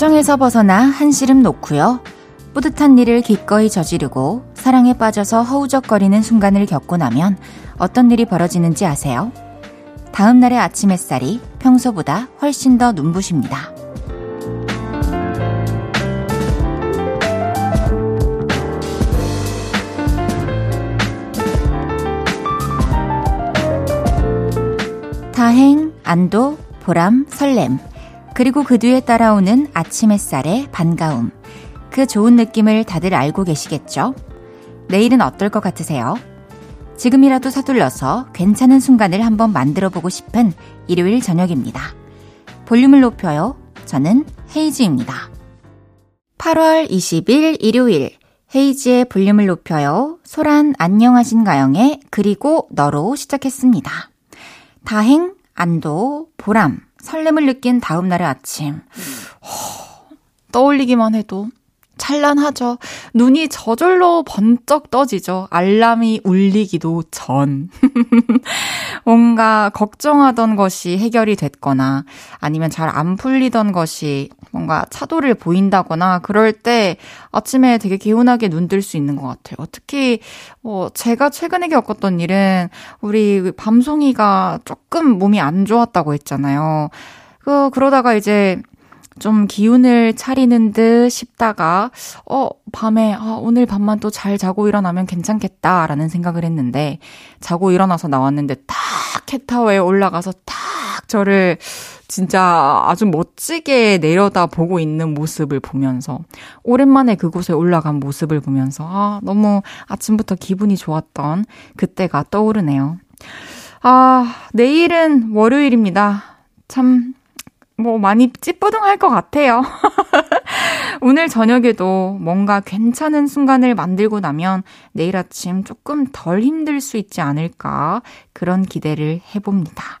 걱정에서 벗어나 한시름 놓고요. 뿌듯한 일을 기꺼이 저지르고 사랑에 빠져서 허우적거리는 순간을 겪고 나면 어떤 일이 벌어지는지 아세요? 다음 날의 아침 햇살이 평소보다 훨씬 더 눈부십니다. 다행, 안도, 보람, 설렘. 그리고 그 뒤에 따라오는 아침 햇살의 반가움. 그 좋은 느낌을 다들 알고 계시겠죠? 내일은 어떨 것 같으세요? 지금이라도 서둘러서 괜찮은 순간을 한번 만들어 보고 싶은 일요일 저녁입니다. 볼륨을 높여요. 저는 헤이즈입니다. 8월 20일 일요일 헤이즈의 볼륨을 높여요. 소란 안녕하신가영의 그리고 너로 시작했습니다. 다행, 안도, 보람, 설렘을 느낀 다음 날의 아침. 허, 떠올리기만 해도 찬란하죠. 눈이 저절로 번쩍 떠지죠. 알람이 울리기도 전. 뭔가 걱정하던 것이 해결이 됐거나 아니면 잘 안 풀리던 것이 뭔가 차도를 보인다거나 그럴 때 아침에 되게 개운하게 눈 뜰 수 있는 것 같아요. 특히 뭐 제가 최근에 겪었던 일은 우리 밤송이가 조금 몸이 안 좋았다고 했잖아요. 그 그러다가 이제 좀 기운을 차리는 듯 싶다가, 어, 밤에, 아, 오늘 밤만 또 잘 자고 일어나면 괜찮겠다라는 생각을 했는데, 자고 일어나서 나왔는데, 딱 캣타워에 올라가서 딱 저를 진짜 아주 멋지게 내려다 보고 있는 모습을 보면서, 오랜만에 그곳에 올라간 모습을 보면서, 아, 너무 아침부터 기분이 좋았던 그때가 떠오르네요. 아, 내일은 월요일입니다. 참, 뭐 많이 찌뿌둥할 것 같아요. 오늘 저녁에도 뭔가 괜찮은 순간을 만들고 나면 내일 아침 조금 덜 힘들 수 있지 않을까 그런 기대를 해봅니다.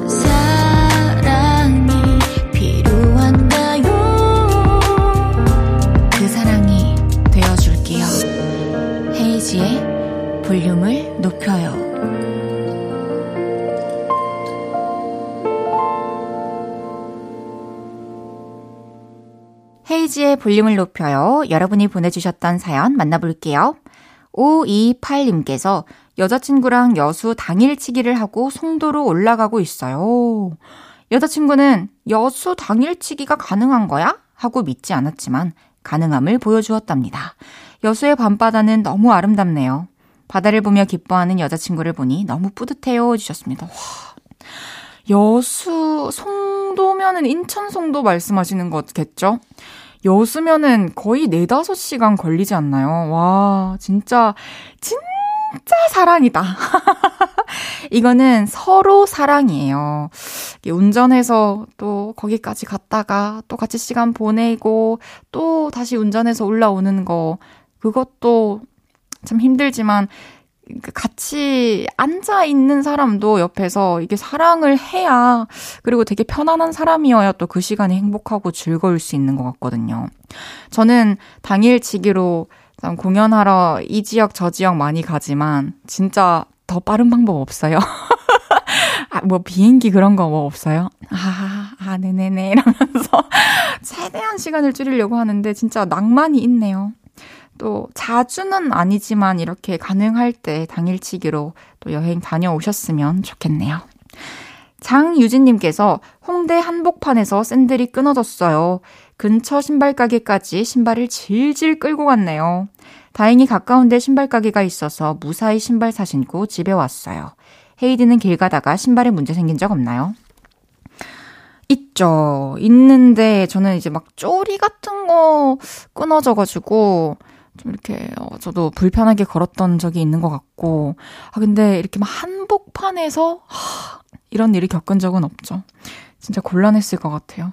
헤이지의 볼륨을 높여요. 헤이지의 볼륨을 높여요. 여러분이 보내주셨던 사연 만나볼게요. 528님께서 여자친구랑 여수 당일치기를 하고 송도로 올라가고 있어요. 여자친구는 여수 당일치기가 가능한 거야? 하고 믿지 않았지만 가능함을 보여주었답니다. 여수의 밤바다는 너무 아름답네요. 바다를 보며 기뻐하는 여자친구를 보니 너무 뿌듯해요. 주셨습니다. 와. 여수, 송도면은 인천 송도 말씀하시는 거겠죠? 여수면은 거의 4, 5시간 걸리지 않나요? 와, 진짜, 진짜 사랑이다. 이거는 서로 사랑이에요. 운전해서 또 거기까지 갔다가 또 같이 시간 보내고 또 다시 운전해서 올라오는 거, 그것도 참 힘들지만 그 같이 앉아 있는 사람도 옆에서 이게 사랑을 해야 그리고 되게 편안한 사람이어야 또 그 시간이 행복하고 즐거울 수 있는 것 같거든요. 저는 당일치기로 공연하러 이 지역 저 지역 많이 가지만 진짜 더 빠른 방법 없어요. 아, 뭐 비행기 그런 거 뭐 없어요? 아, 아, 네네네 이러면서 최대한 시간을 줄이려고 하는데 진짜 낭만이 있네요. 또 자주는 아니지만 이렇게 가능할 때 당일치기로 또 여행 다녀오셨으면 좋겠네요. 장유진님께서 홍대 한복판에서 샌들이 끊어졌어요. 근처 신발 가게까지 신발을 질질 끌고 갔네요. 다행히 가까운데 신발 가게가 있어서 무사히 신발 사신고 집에 왔어요. 헤이디는 길 가다가 신발에 문제 생긴 적 없나요? 있죠. 있는데 저는 이제 막 쪼리 같은 거 끊어져가지고 좀 이렇게 어, 저도 불편하게 걸었던 적이 있는 것 같고 아 근데 이렇게 막 한복판에서 하, 이런 일을 겪은 적은 없죠. 진짜 곤란했을 것 같아요.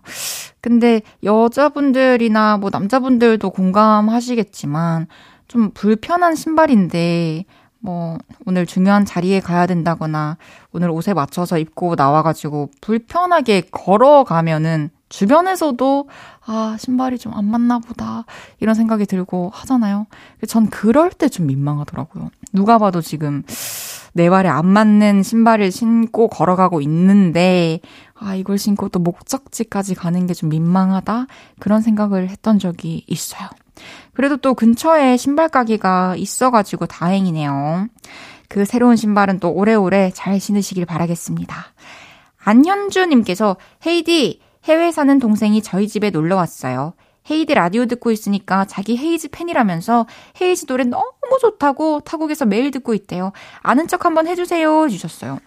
근데 여자분들이나 뭐 남자분들도 공감하시겠지만 좀 불편한 신발인데 뭐 오늘 중요한 자리에 가야 된다거나 오늘 옷에 맞춰서 입고 나와가지고 불편하게 걸어가면은 주변에서도 아 신발이 좀 안 맞나 보다 이런 생각이 들고 하잖아요. 전 그럴 때 좀 민망하더라고요. 누가 봐도 지금 내 발에 안 맞는 신발을 신고 걸어가고 있는데 아 이걸 신고 또 목적지까지 가는 게 좀 민망하다 그런 생각을 했던 적이 있어요. 그래도 또 근처에 신발 가게가 있어가지고 다행이네요. 그 새로운 신발은 또 오래오래 잘 신으시길 바라겠습니다. 안현주님께서 헤이디 해외 사는 동생이 저희 집에 놀러 왔어요. 헤이디 라디오 듣고 있으니까 자기 헤이즈 팬이라면서 헤이즈 노래 너무 좋다고 타국에서 매일 듣고 있대요. 아는 척 한번 해주세요 해주셨어요.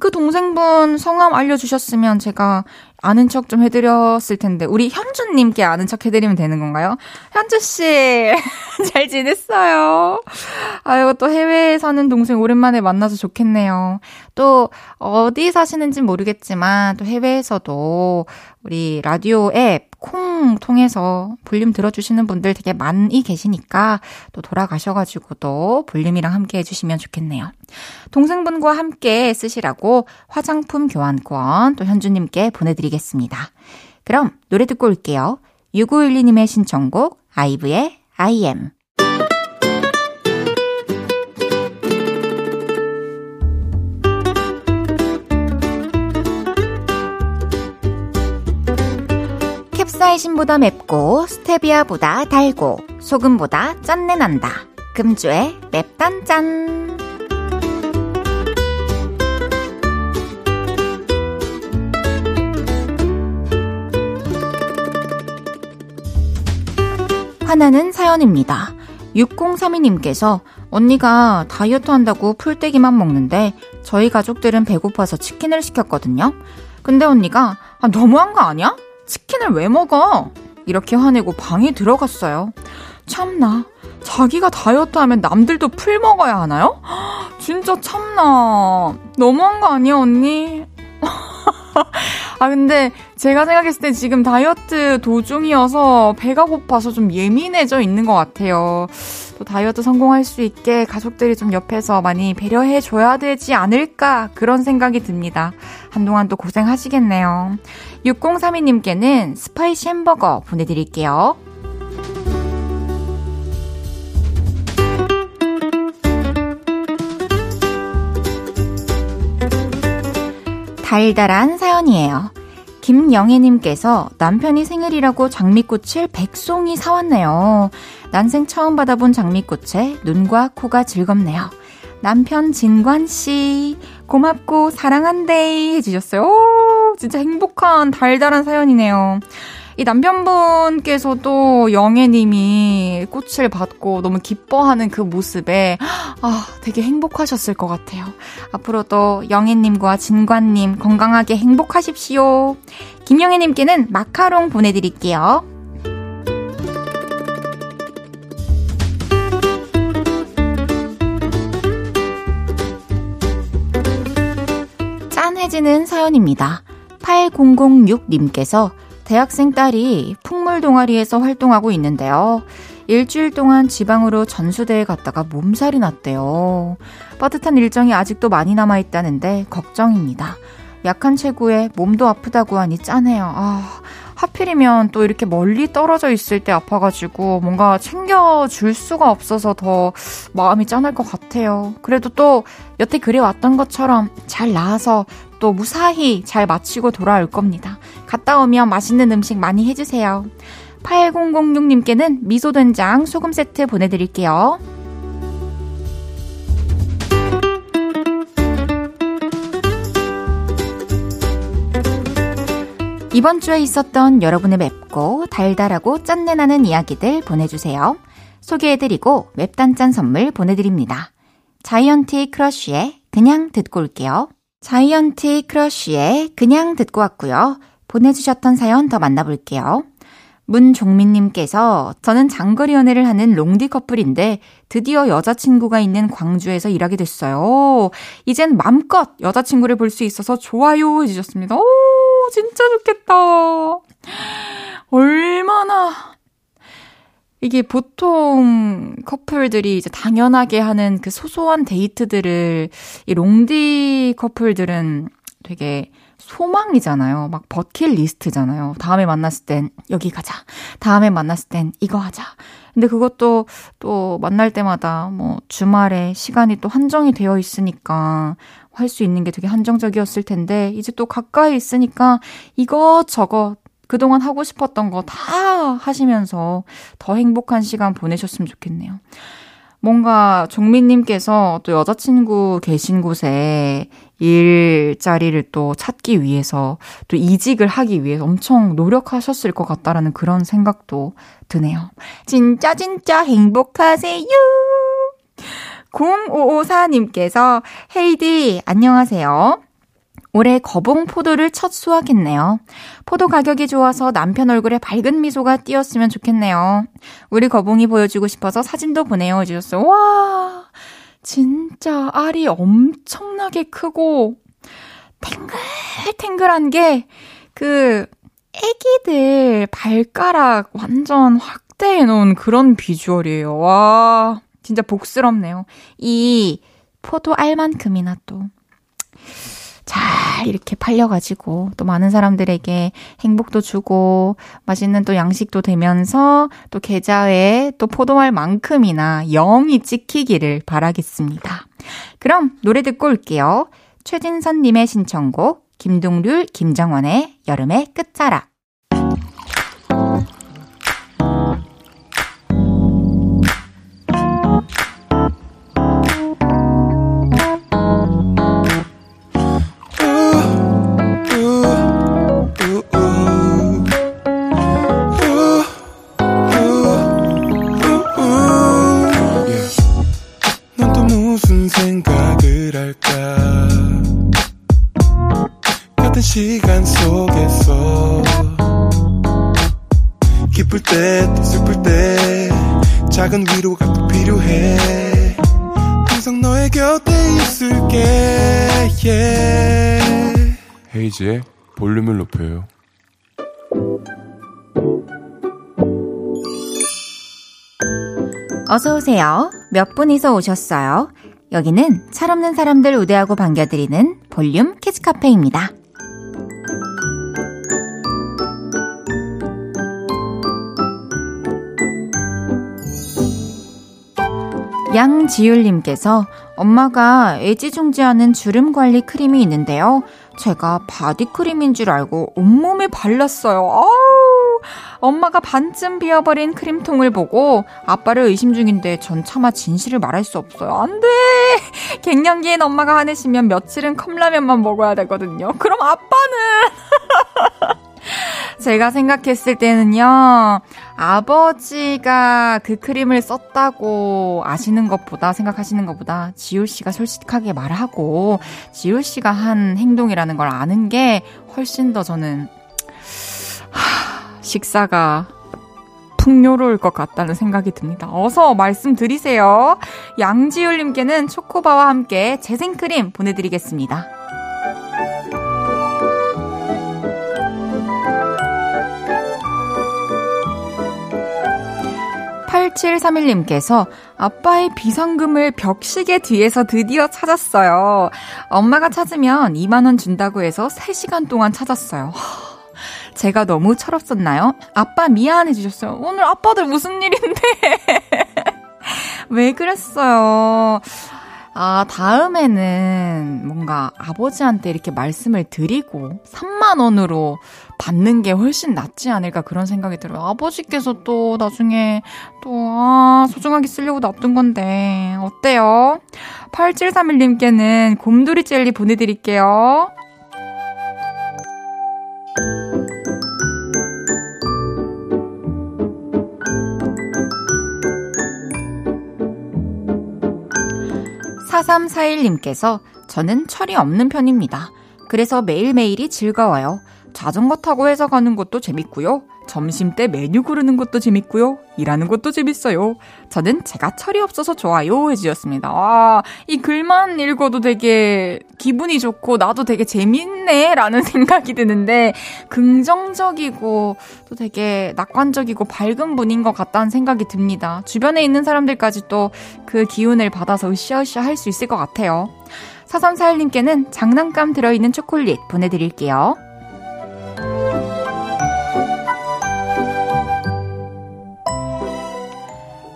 그 동생분 성함 알려주셨으면 제가 아는 척 좀 해드렸을 텐데 우리 현주님께 아는 척 해드리면 되는 건가요? 현주 씨 잘 지냈어요? 아유 또 해외에 사는 동생 오랜만에 만나서 좋겠네요. 또 어디 사시는지 모르겠지만 또 해외에서도 우리 라디오 앱 콩 통해서 볼륨 들어주시는 분들 되게 많이 계시니까 또 돌아가셔가지고 또 볼륨이랑 함께 해주시면 좋겠네요. 동생분과 함께 쓰시라고 화장품 교환권 또 현주님께 보내드리겠습니다. 그럼 노래 듣고 올게요. 6512님의 신청곡 아이브의 I am 캡사이신보다 맵고 스테비아보다 달고 소금보다 짠내 난다. 금주의 맵단짠. 화나는 사연입니다. 6032님께서 언니가 다이어트 한다고 풀떼기만 먹는데 저희 가족들은 배고파서 치킨을 시켰거든요. 근데 언니가 아, 너무한 거 아니야? 치킨을 왜 먹어? 이렇게 화내고 방에 들어갔어요. 참나. 자기가 다이어트 하면 남들도 풀 먹어야 하나요? 진짜 참나. 너무한 거 아니야, 언니? 아, 근데 제가 생각했을 때 지금 다이어트 도중이어서 배가 고파서 좀 예민해져 있는 것 같아요. 또 다이어트 성공할 수 있게 가족들이 좀 옆에서 많이 배려해 줘야 되지 않을까 그런 생각이 듭니다. 한동안 또 고생하시겠네요. 6032님께는 spicy 햄버거 보내드릴게요. 달달한 사연이에요. 김영애님께서 남편이 생일이라고 장미꽃을 백송이 사왔네요. 난생 처음 받아본 장미꽃에 눈과 코가 즐겁네요. 남편 진관씨, 고맙고 사랑한데 해주셨어요. 오, 진짜 행복한 달달한 사연이네요. 이 남편분께서도 영애님이 꽃을 받고 너무 기뻐하는 그 모습에 아 되게 행복하셨을 것 같아요. 앞으로도 영애님과 진관님 건강하게 행복하십시오. 김영애님께는 마카롱 보내드릴게요. 짠해지는 사연입니다. 8006님께서 대학생 딸이 풍물 동아리에서 활동하고 있는데요. 일주일 동안 지방으로 전수대에 갔다가 몸살이 났대요. 빠듯한 일정이 아직도 많이 남아있다는데 걱정입니다. 약한 체구에 몸도 아프다고 하니 짠해요. 아, 하필이면 또 이렇게 멀리 떨어져 있을 때 아파가지고 뭔가 챙겨줄 수가 없어서 더 마음이 짠할 것 같아요. 그래도 또 여태 그래왔던 것처럼 잘 나아서 또 무사히 잘 마치고 돌아올 겁니다. 갔다 오면 맛있는 음식 많이 해주세요. 8006님께는 미소된장 소금 세트 보내드릴게요. 이번 주에 있었던 여러분의 맵고 달달하고 짠내 나는 이야기들 보내주세요. 소개해드리고 맵단짠 선물 보내드립니다. 자이언티 크러쉬의 그냥 듣고 올게요. 자이언티 크러쉬의 그냥 듣고 왔고요. 보내주셨던 사연 더 만나볼게요. 문종민님께서 저는 장거리 연애를 하는 롱디 커플인데 드디어 여자친구가 있는 광주에서 일하게 됐어요. 이젠 맘껏 여자친구를 볼 수 있어서 좋아요 해주셨습니다. 오! 진짜 좋겠다. 얼마나 이게 보통 커플들이 이제 당연하게 하는 그 소소한 데이트들을 이 롱디 커플들은 되게 소망이잖아요. 막 버킷리스트잖아요. 다음에 만났을 땐 여기 가자. 다음에 만났을 땐 이거 하자. 근데 그것도 또 만날 때마다 뭐 주말에 시간이 또 한정이 되어 있으니까 할 수 있는 게 되게 한정적이었을 텐데 이제 또 가까이 있으니까 이것저것 그동안 하고 싶었던 거 다 하시면서 더 행복한 시간 보내셨으면 좋겠네요. 뭔가 종민님께서 또 여자친구 계신 곳에 일자리를 또 찾기 위해서 또 이직을 하기 위해 엄청 노력하셨을 것 같다라는 그런 생각도 드네요. 진짜 진짜 행복하세요. 0554님께서 헤이디 안녕하세요. 올해 거봉 포도를 첫 수확했네요. 포도 가격이 좋아서 남편 얼굴에 밝은 미소가 띄었으면 좋겠네요. 우리 거봉이 보여주고 싶어서 사진도 보내요 해주셨어요. 와, 진짜 알이 엄청나게 크고 탱글탱글한 게 그 애기들 발가락 완전 확대해 놓은 그런 비주얼이에요. 와, 진짜 복스럽네요. 이 포도 알만큼이나 또 잘 이렇게 팔려가지고 또 많은 사람들에게 행복도 주고 맛있는 또 양식도 되면서 또 계좌에 또 포도알 만큼이나 영이 찍히기를 바라겠습니다. 그럼 노래 듣고 올게요. 최진선님의 신청곡 김동률, 김정원의 여름의 끝자락 헤이지의 볼륨을 높여요. 어서 오세요. 몇 분이서 오셨어요? 여기는 철없는 사람들 우대하고 반겨드리는 볼륨 키즈카페입니다. 양지율님께서 엄마가 애지중지하는 주름 관리 크림이 있는데요. 제가 바디크림인 줄 알고 온몸에 발랐어요. 아우, 엄마가 반쯤 비어버린 크림통을 보고 아빠를 의심 중인데 전 차마 진실을 말할 수 없어요. 안 돼! 갱년기엔 엄마가 화내시면 며칠은 컵라면만 먹어야 되거든요. 그럼 아빠는! 제가 생각했을 때는요, 아버지가 그 크림을 썼다고 아시는 것보다, 생각하시는 것보다, 지우 씨가 솔직하게 말하고, 지우 씨가 한 행동이라는 걸 아는 게 훨씬 더 저는, 하, 식사가 풍요로울 것 같다는 생각이 듭니다. 어서 말씀드리세요. 양지율님께는 초코바와 함께 재생크림 보내드리겠습니다. 8731님께서 아빠의 비상금을 벽시계 뒤에서 드디어 찾았어요. 엄마가 찾으면 2만원 준다고 해서 3시간 동안 찾았어요. 제가 너무 철없었나요? 아빠 미안해 주셨어요. 오늘 아빠들 무슨 일인데? 왜 그랬어요? 아, 다음에는 뭔가 아버지한테 이렇게 말씀을 드리고 3만원으로 받는 게 훨씬 낫지 않을까 그런 생각이 들어요. 아버지께서 또 나중에 또, 아, 소중하게 쓰려고 놔둔 건데. 어때요? 8731님께는 곰돌이 젤리 보내드릴게요. 사삼사일님께서 저는 철이 없는 편입니다. 그래서 매일매일이 즐거워요. 자전거 타고 회사 가는 것도 재밌고요. 점심 때 메뉴 고르는 것도 재밌고요. 일하는 것도 재밌어요. 저는 제가 철이 없어서 좋아요. 해주셨습니다. 아, 이 글만 읽어도 되게 기분이 좋고 나도 되게 재밌네. 라는 생각이 드는데 긍정적이고 또 되게 낙관적이고 밝은 분인 것 같다는 생각이 듭니다. 주변에 있는 사람들까지 또 그 기운을 받아서 으쌰으쌰 할 수 있을 것 같아요. 사삼사일님께는 장난감 들어있는 초콜릿 보내드릴게요.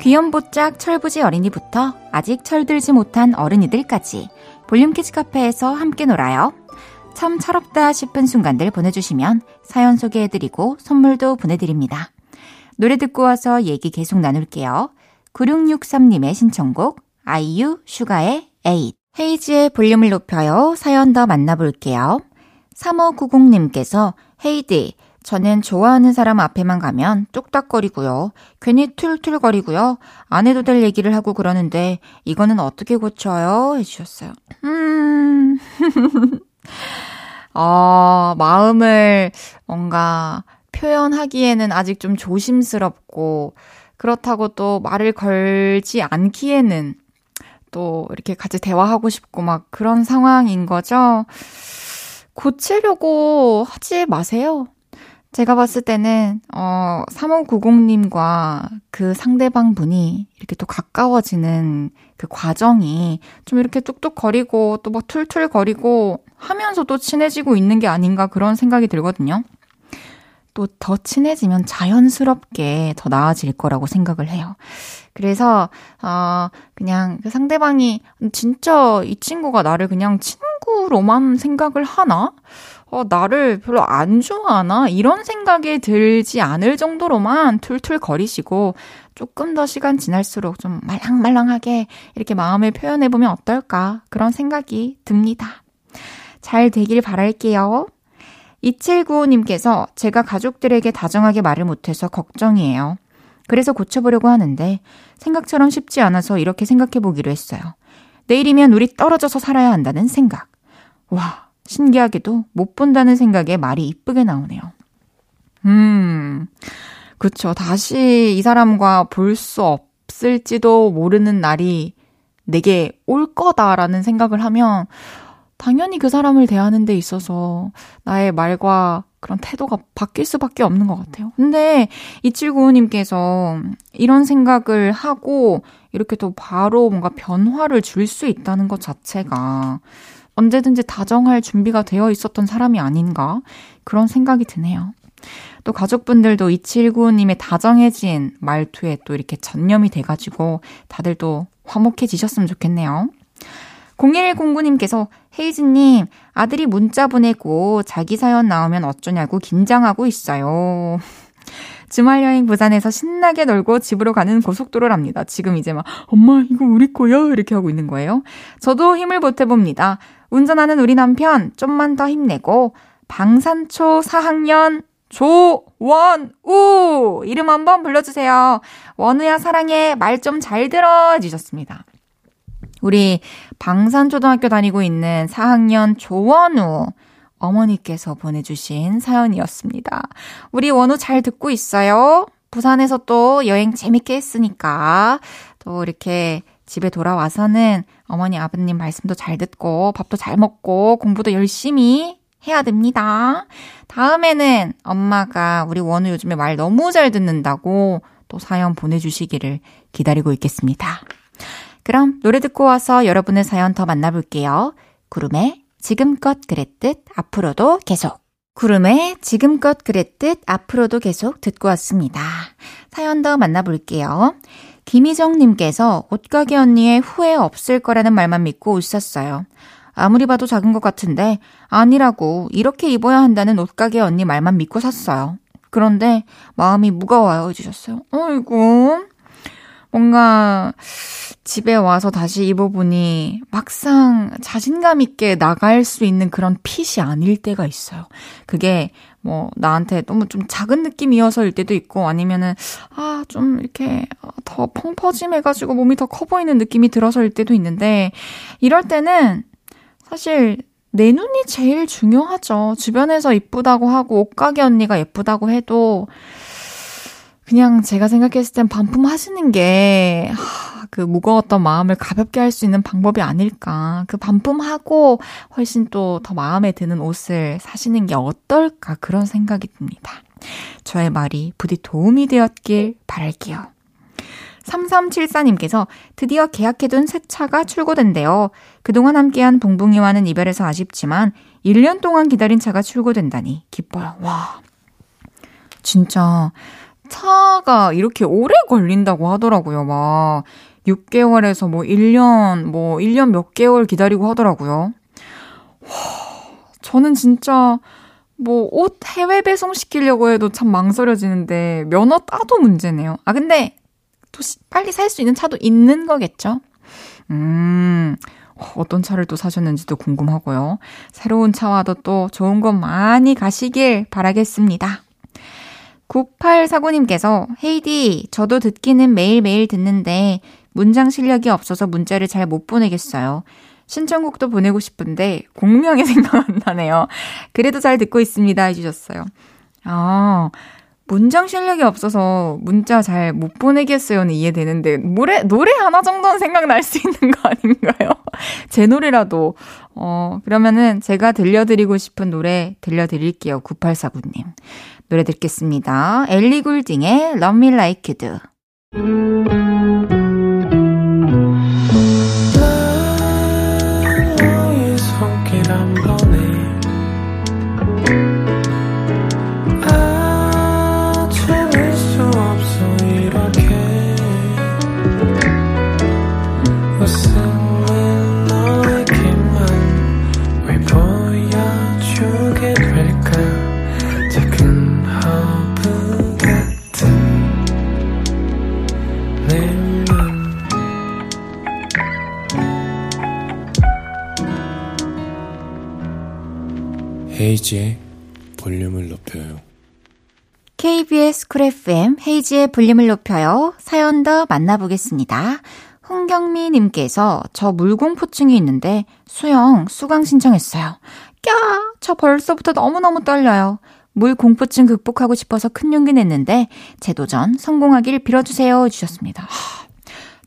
귀염뽀짝 철부지 어린이부터 아직 철들지 못한 어른이들까지 볼륨 키즈 카페에서 함께 놀아요. 참 철없다 싶은 순간들 보내주시면 사연 소개해드리고 선물도 보내드립니다. 노래 듣고 와서 얘기 계속 나눌게요. 9663님의 신청곡 아이유 슈가의 에잇 헤이즈의 볼륨을 높여요. 사연 더 만나볼게요. 3590님께서 헤이즈 저는 좋아하는 사람 앞에만 가면 뚝딱거리고요. 괜히 툴툴거리고요. 안 해도 될 얘기를 하고 그러는데 이거는 어떻게 고쳐요? 해주셨어요. 음. 어, 마음을 뭔가 표현하기에는 아직 좀 조심스럽고 그렇다고 또 말을 걸지 않기에는 또 이렇게 같이 대화하고 싶고 막 그런 상황인 거죠. 고치려고 하지 마세요. 제가 봤을 때는, 어, 3590님과 그 상대방 분이 이렇게 또 가까워지는 그 과정이 좀 이렇게 뚝뚝거리고 또 막 툴툴거리고 하면서도 친해지고 있는 게 아닌가 그런 생각이 들거든요. 또 더 친해지면 자연스럽게 더 나아질 거라고 생각을 해요. 그래서, 어, 그냥 그 상대방이 진짜 이 친구가 나를 그냥 친구로만 생각을 하나? 어, 나를 별로 안 좋아하나? 이런 생각이 들지 않을 정도로만 툴툴 거리시고 조금 더 시간 지날수록 좀 말랑말랑하게 이렇게 마음을 표현해보면 어떨까? 그런 생각이 듭니다. 잘 되길 바랄게요. 2795님께서 제가 가족들에게 다정하게 말을 못해서 걱정이에요. 그래서 고쳐보려고 하는데 생각처럼 쉽지 않아서 이렇게 생각해보기로 했어요. 내일이면 우리 떨어져서 살아야 한다는 생각. 와, 신기하게도 못 본다는 생각에 말이 이쁘게 나오네요. 음, 그쵸. 다시 이 사람과 볼 수 없을지도 모르는 날이 내게 올 거다라는 생각을 하면 당연히 그 사람을 대하는 데 있어서 나의 말과 그런 태도가 바뀔 수밖에 없는 것 같아요. 근데 2795님께서 이런 생각을 하고 이렇게 또 바로 뭔가 변화를 줄 수 있다는 것 자체가 언제든지 다정할 준비가 되어 있었던 사람이 아닌가 그런 생각이 드네요. 또 가족분들도 2795님의 다정해진 말투에 또 이렇게 전념이 돼가지고 다들 또 화목해지셨으면 좋겠네요. 0109님께서 헤이즈님, 아들이 문자 보내고 자기 사연 나오면 어쩌냐고 긴장하고 있어요. 주말 여행 부산에서 신나게 놀고 집으로 가는 고속도로랍니다. 지금 이제 막, 엄마, 이거 우리 거야? 이렇게 하고 있는 거예요. 저도 힘을 보태봅니다. 운전하는 우리 남편, 좀만 더 힘내고, 방산초 4학년 조원우! 이름 한번 불러주세요. 원우야, 사랑해. 말 좀 잘 들어. 해주셨습니다. 우리 방산초등학교 다니고 있는 4학년 조원우 어머니께서 보내주신 사연이었습니다. 우리 원우 잘 듣고 있어요? 부산에서 또 여행 재밌게 했으니까 또 이렇게 집에 돌아와서는 어머니 아버님 말씀도 잘 듣고 밥도 잘 먹고 공부도 열심히 해야 됩니다. 다음에는 엄마가 우리 원우 요즘에 말 너무 잘 듣는다고 또 사연 보내주시기를 기다리고 있겠습니다. 그럼 노래 듣고 와서 여러분의 사연 더 만나볼게요. 구름의 지금껏 그랬듯 앞으로도 계속. 구름의 지금껏 그랬듯 앞으로도 계속 듣고 왔습니다. 사연 더 만나볼게요. 김희정님께서 옷가게 언니의 후회 없을 거라는 말만 믿고 웃었어요. 아무리 봐도 작은 것 같은데 아니라고 이렇게 입어야 한다는 옷가게 언니 말만 믿고 샀어요. 그런데 마음이 무거워요 해주셨어요. 어이구 뭔가 집에 와서 다시 입어보니 막상 자신감 있게 나갈 수 있는 그런 핏이 아닐 때가 있어요. 그게 뭐 나한테 너무 좀 작은 느낌이어서일 때도 있고 아니면은 아 좀 이렇게 더 펑퍼짐해가지고 몸이 더 커 보이는 느낌이 들어서일 때도 있는데 이럴 때는 사실 내 눈이 제일 중요하죠. 주변에서 이쁘다고 하고 옷가게 언니가 예쁘다고 해도 그냥 제가 생각했을 땐 반품하시는 게, 하, 그 무거웠던 마음을 가볍게 할 수 있는 방법이 아닐까. 그 반품하고 훨씬 또 더 마음에 드는 옷을 사시는 게 어떨까. 그런 생각이 듭니다. 저의 말이 부디 도움이 되었길 바랄게요. 3374님께서 드디어 계약해둔 새 차가 출고된대요. 그동안 함께한 봉봉이와는 이별해서 아쉽지만 1년 동안 기다린 차가 출고된다니 기뻐요. 와. 진짜 차가 이렇게 오래 걸린다고 하더라고요. 막 6개월에서 뭐 1년, 뭐 1년 몇 개월 기다리고 하더라고요. 와, 저는 진짜 뭐 옷 해외 배송 시키려고 해도 참 망설여지는데 면허 따도 문제네요. 아, 근데 또 빨리 살 수 있는 차도 있는 거겠죠? 음, 어떤 차를 또 사셨는지도 궁금하고요. 새로운 차와도 또 좋은 것 많이 가시길 바라겠습니다. 9849님께서 헤이디, 저도 듣기는 매일매일 듣는데 문장 실력이 없어서 문자를 잘 못 보내겠어요. 신청곡도 보내고 싶은데 공명이 생각 안 나네요. 그래도 잘 듣고 있습니다 해주셨어요. 아, 문장 실력이 없어서 문자 잘 못 보내겠어요는 이해되는데 노래 노래 하나 정도는 생각날 수 있는 거 아닌가요? 제 노래라도 어 그러면은 제가 들려드리고 싶은 노래 들려드릴게요. 9849님. 노래 듣겠습니다. 엘리 굴딩의 Love Me Like You Do. 헤이즈의 볼륨을 높여요. KBS 쿨 FM 헤이즈의 볼륨을 높여요. 사연 더 만나보겠습니다. 홍경미 님께서 저 물공포증이 있는데 수영 수강 신청했어요. 꺄! 저 벌써부터 너무너무 떨려요. 물 공포증 극복하고 싶어서 큰 용기 냈는데 제 도전 성공하길 빌어주세요 주셨습니다. 하,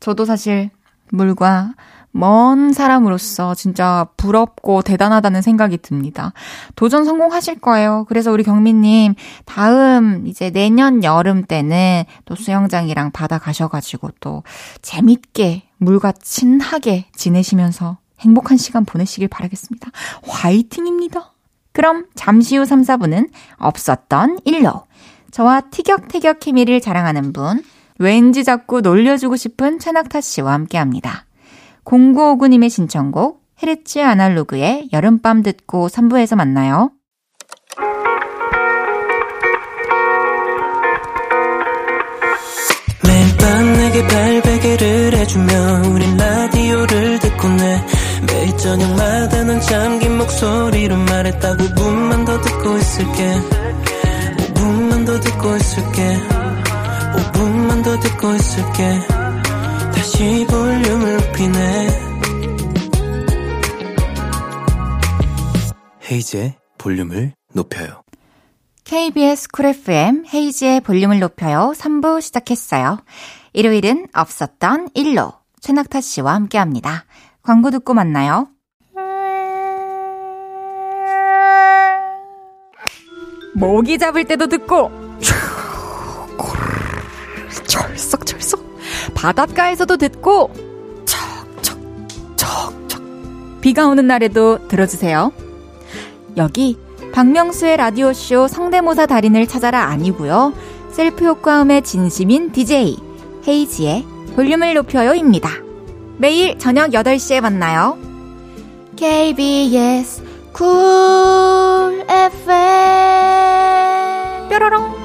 저도 사실 물과 먼 사람으로서 진짜 부럽고 대단하다는 생각이 듭니다. 도전 성공하실 거예요. 그래서 우리 경민님, 다음 이제 내년 여름 때는 또 수영장이랑 바다 가셔가지고 또 재밌게 물과 친하게 지내시면서 행복한 시간 보내시길 바라겠습니다. 화이팅입니다. 그럼 잠시 후 3, 4분은 없었던 일로. 저와 티격태격 케미를 자랑하는 분, 왠지 자꾸 놀려주고 싶은 최낙타 씨와 함께 합니다. 0959님의 신청곡 헤르츠 아날로그의 여름밤 듣고 3부에서 만나요. 매일 밤 내게 발베개를 해주며 우린 라디오를 듣고 내 매일 저녁마다 넌 잠긴 목소리로 말했다 5분만 더 듣고 있을게. 5분만 더 듣고 있을게. 5분만 더 듣고 있을게. 다시 볼륨을 높이네. 헤이즈의 볼륨을 높여요. KBS 쿨 FM 헤이즈의 볼륨을 높여요. 3부 시작했어요. 일요일은 없었던 일로 최낙타 씨와 함께합니다. 광고 듣고 만나요. 모기 잡을 때도 듣고 철썩철썩. 바닷가에서도 듣고 척척 비가 오는 날에도 들어주세요. 여기 박명수의 라디오쇼 성대모사 달인을 찾아라 아니고요. 셀프 효과음의 진심인 DJ 헤이지의 볼륨을 높여요입니다. 매일 저녁 8시에 만나요. KBS 쿨 FM 뾰로롱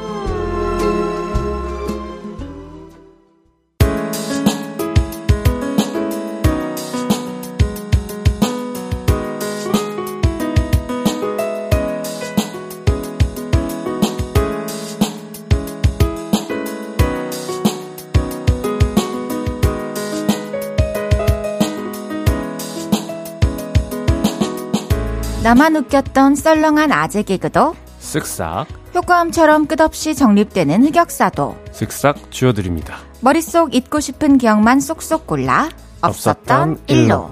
나만 웃겼던 썰렁한 아재 개그도 쓱싹 효과음처럼 끝없이 정립되는 흑역사도 쓱싹 쥐어드립니다. 머릿속 잊고 싶은 기억만 쏙쏙 골라 없었던 일로.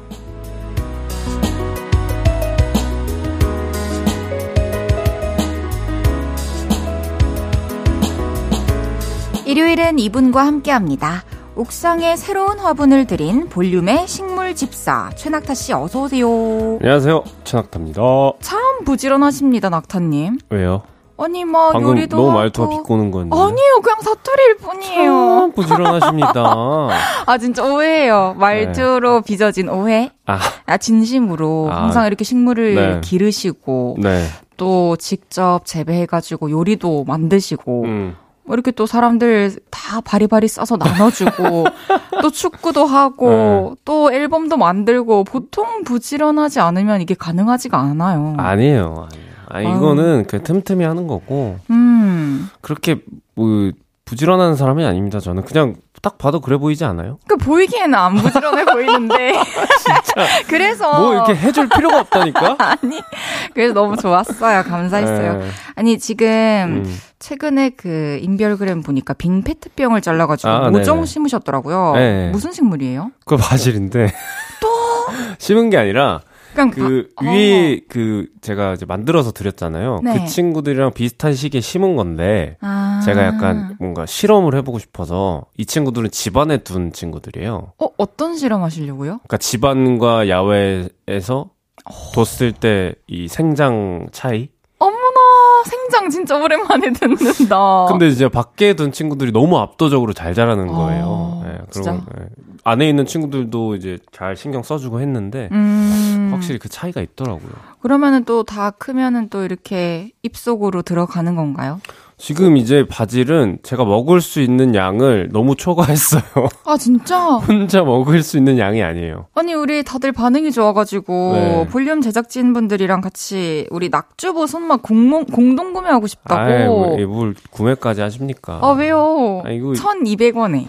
일요일은 이분과 함께합니다. 옥상에 새로운 화분을 들인 볼륨의 식물 집사 최낙타 씨 어서 오세요. 안녕하세요. 천학타입니다. 참 부지런하십니다, 낙타님. 왜요? 아니 뭐 방금 요리도 너무. 말투가 비꼬는 건데. 아니에요, 그냥 사투리일 뿐이에요. 참 부지런하십니다. 아 진짜 오해예요. 말투로 빚어진 오해. 아, 아 진심으로 아, 항상 이렇게 식물을 네. 기르시고 네. 또 직접 재배해가지고 요리도 만드시고 음. 뭐 이렇게 또 사람들 다 바리바리 싸서 나눠주고 또 축구도 하고 네. 또 앨범도 만들고 보통 부지런하지 않으면 이게 가능하지가 않아요. 아니에요. 아니에요. 아니, 아유. 이거는 그 틈틈이 하는 거고, 음. 그렇게 뭐, 부지런한 사람이 아닙니다. 저는 그냥 딱 봐도 그래 보이지 않아요? 그 보이기에는 안 부지런해 보이는데. 그래서 뭐 이렇게 해줄 필요가 없다니까? 아니 그래서 너무 좋았어요. 감사했어요. 네. 아니 지금 음. 최근에 그 인별그램 보니까 빈 페트병을 잘라가지고 아, 모종 네네. 심으셨더라고요. 네. 무슨 식물이에요? 그거 바질인데. 또? 심은 게 아니라, 그냥 그 바- 위에 그 제가 이제 만들어서 드렸잖아요. 네. 그 친구들이랑 비슷한 시기에 심은 건데, 아. 제가 약간 뭔가 실험을 해보고 싶어서 이 친구들은 집안에 둔 친구들이에요. 어 어떤 실험 하시려고요? 그러니까 집안과 야외에서 뒀을 때 이 생장 차이. 어머나 생장 진짜 오랜만에 듣는다. 근데 이제 밖에 둔 친구들이 너무 압도적으로 잘 자라는 어, 거예요. 예, 진짜? 그럼 예. 안에 있는 친구들도 이제 잘 신경 써주고 했는데 음, 확실히 그 차이가 있더라고요. 그러면은 또 다 크면은 또 이렇게 입속으로 들어가는 건가요? 지금 이제 바질은 제가 먹을 수 있는 양을 너무 초과했어요. 아 진짜? 혼자 먹을 수 있는 양이 아니에요. 아니 우리 다들 반응이 좋아가지고 네. 볼륨 제작진 분들이랑 같이 우리 낙주보 손맛 공동 공동 구매하고 싶다고. 아이, 뭐, 이뭘 구매까지 하십니까? 아 왜요? 아, 이거- 1,200원에.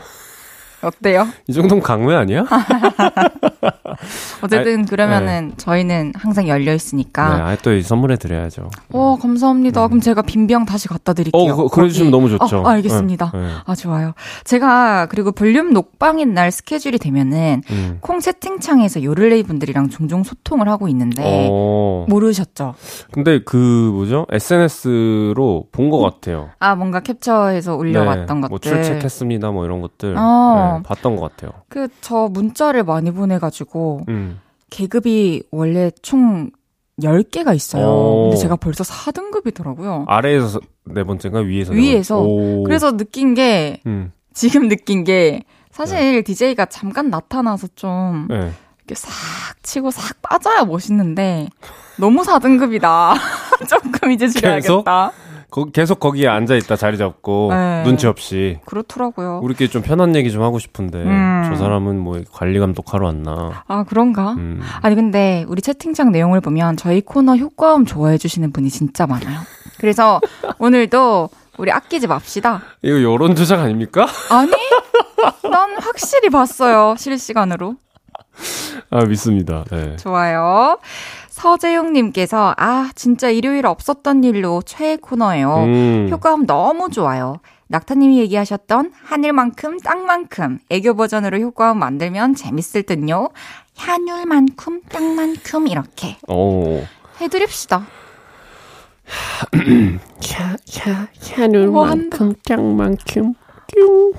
어때요? 이 정도면 강매 아니야? 어쨌든 그러면은 저희는 항상 열려 네, 있으니까. 아, 또 선물해 드려야죠. 어, 감사합니다. 그럼 제가 빈병 다시 갖다 드릴게요. 어, 그, 그래 주시면 거기. 너무 좋죠. 어, 알겠습니다. 네, 네. 아, 좋아요. 제가 그리고 볼륨 녹방인 날 스케줄이 되면은 음. 콩 채팅창에서 요를레이 분들이랑 종종 소통을 하고 있는데 어. 모르셨죠? 근데 그 뭐죠? SNS로 본 것 같아요. 아, 뭔가 캡처해서 올려왔던 네, 것들. 뭐 출첵했습니다. 뭐 이런 것들 어. 네, 봤던 것 같아요. 그 저 문자를 많이 보내가지고 음. 계급이 원래 총 10개가 있어요. 오. 근데 제가 벌써 4등급이더라고요. 아래에서 네 번째인가 위에서 네 위에서. 오. 그래서 느낀 게, 음. 지금 느낀 게, 사실 DJ가 잠깐 나타나서 좀 네. 이렇게 싹 치고 싹 빠져야 멋있는데, 너무 4등급이다. 조금 이제 줄여야겠다. 거, 계속 거기에 앉아 있다 자리 잡고 네. 눈치 없이 그렇더라고요. 우리끼리 좀 편한 얘기 좀 하고 싶은데 음. 저 사람은 뭐 관리 감독하러 왔나? 아, 그런가? 음. 아니 근데 우리 채팅창 내용을 보면 저희 코너 효과음 좋아해 주시는 분이 진짜 많아요. 그래서 오늘도 우리 아끼지 맙시다. 이거 여론 조작 아닙니까? 아니? 난 확실히 봤어요. 실시간으로. 아 믿습니다. 네. 좋아요. 서재용님께서 아 진짜 일요일 없었던 일로 최애 코너예요. 음. 효과음 너무 좋아요. 낙타님이 얘기하셨던 하늘만큼 땅만큼 애교 버전으로 효과음 만들면 재밌을 듯요. 하늘만큼 땅만큼 이렇게 오. 해드립시다. 야, 야, 하늘만큼 땅만큼 뀨.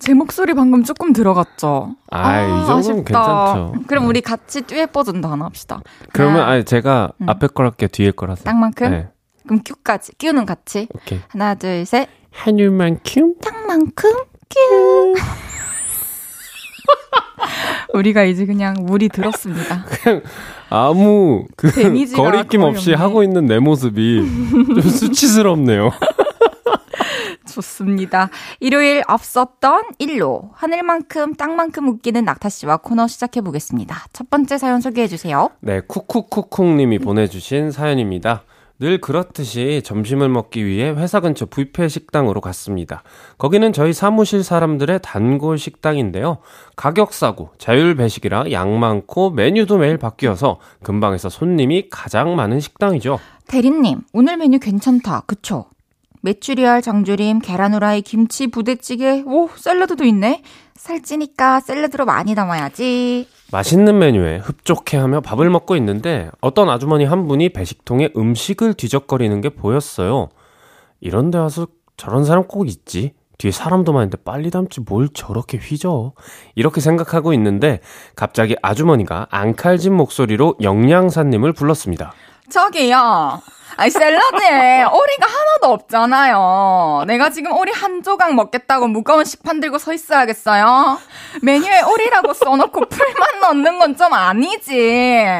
제 목소리 방금 조금 들어갔죠? 아, 이 정도면. 괜찮죠. 그럼 우리 같이 듀엣 버전도 하나 합시다. 그러면 아니 제가 음. 앞에 걸 할게요. 뒤에 걸 하세요. 땅만큼? 네. 그럼 큐까지, 큐는 같이. 오케이. 하나, 둘, 셋. 하늘만큼 땅만큼 큐. 우리가 이제 그냥 물이 들었습니다. 아무 그 거리낌 없이. 하고 있는 내 모습이 좀 수치스럽네요. 좋습니다. 일요일 없었던 일로 하늘만큼 땅만큼 웃기는 낙타 씨와 코너 시작해 보겠습니다. 첫 번째 사연 소개해 주세요. 네, 쿡쿡쿡쿡님이 보내주신 사연입니다. 늘 그렇듯이 점심을 먹기 위해 회사 근처 뷔페 식당으로 갔습니다. 거기는 저희 사무실 사람들의 단골 식당인데요. 가격 싸고 자율 배식이라 양 많고 메뉴도 매일 바뀌어서 근방에서 손님이 가장 많은 식당이죠. 대리님, 오늘 메뉴 괜찮다. 그쵸? 메추리알 장조림, 계란 후라이, 김치, 부대찌개, 오, 샐러드도 있네. 살찌니까 샐러드로 많이 담아야지. 맛있는 메뉴에 흡족해하며 밥을 먹고 있는데 어떤 아주머니 한 분이 배식통에 음식을 뒤적거리는 게 보였어요. 이런 데 와서 저런 사람 꼭 있지. 뒤에 사람도 많은데 빨리 담지 뭘 저렇게 휘저. 이렇게 생각하고 있는데 갑자기 아주머니가 앙칼진 목소리로 영양사님을 불렀습니다. 저기요. 아니, 샐러드에 오리가 하나도 없잖아요. 내가 지금 오리 한 조각 먹겠다고 무거운 식판 들고 서 있어야겠어요? 메뉴에 오리라고 써놓고 풀만 넣는 건 좀 아니지.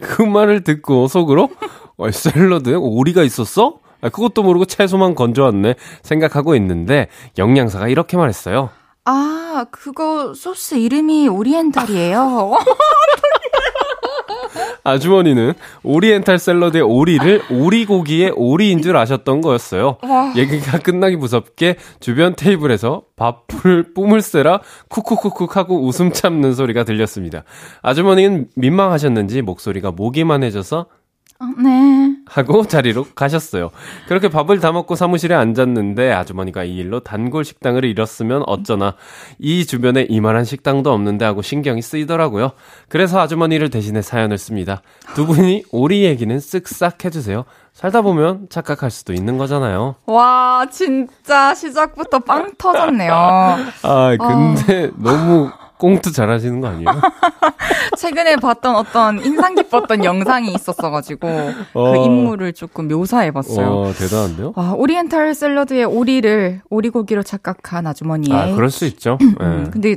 그 말을 듣고 속으로 어, 샐러드에 오리가 있었어? 아, 그것도 모르고 채소만 건져왔네 생각하고 있는데 영양사가 이렇게 말했어요. 아, 그거 소스 이름이 오리엔탈이에요. 아주머니는 오리엔탈 샐러드의 오리를 오리고기의 오리인 줄 아셨던 거였어요. 얘기가 끝나기 무섭게 주변 테이블에서 밥풀 뿜을 새라 쿡쿡쿡쿡 하고 웃음 참는 소리가 들렸습니다. 아주머니는 민망하셨는지 목소리가 모기만 해져서 어, 네. 하고 자리로 가셨어요. 그렇게 밥을 다 먹고 사무실에 앉았는데 아주머니가 이 일로 단골 식당을 잃었으면 어쩌나 이 주변에 이만한 식당도 없는데 하고 신경이 쓰이더라고요. 그래서 아주머니를 대신해 사연을 씁니다. 두 분이 오리 얘기는 쓱싹 해주세요. 살다 보면 착각할 수도 있는 거잖아요. 와, 진짜 시작부터 빵 터졌네요. 아, 근데 너무 꽁트 잘 하시는 거 아니에요? 최근에 봤던 어떤 인상 깊었던 영상이 있었어가지고 어. 그 인물을 조금 묘사해봤어요. 어, 대단한데요? 와, 오리엔탈 샐러드에 오리를 오리고기로 착각한 아주머니의 아, 그럴 수 있죠. 음, 예. 근데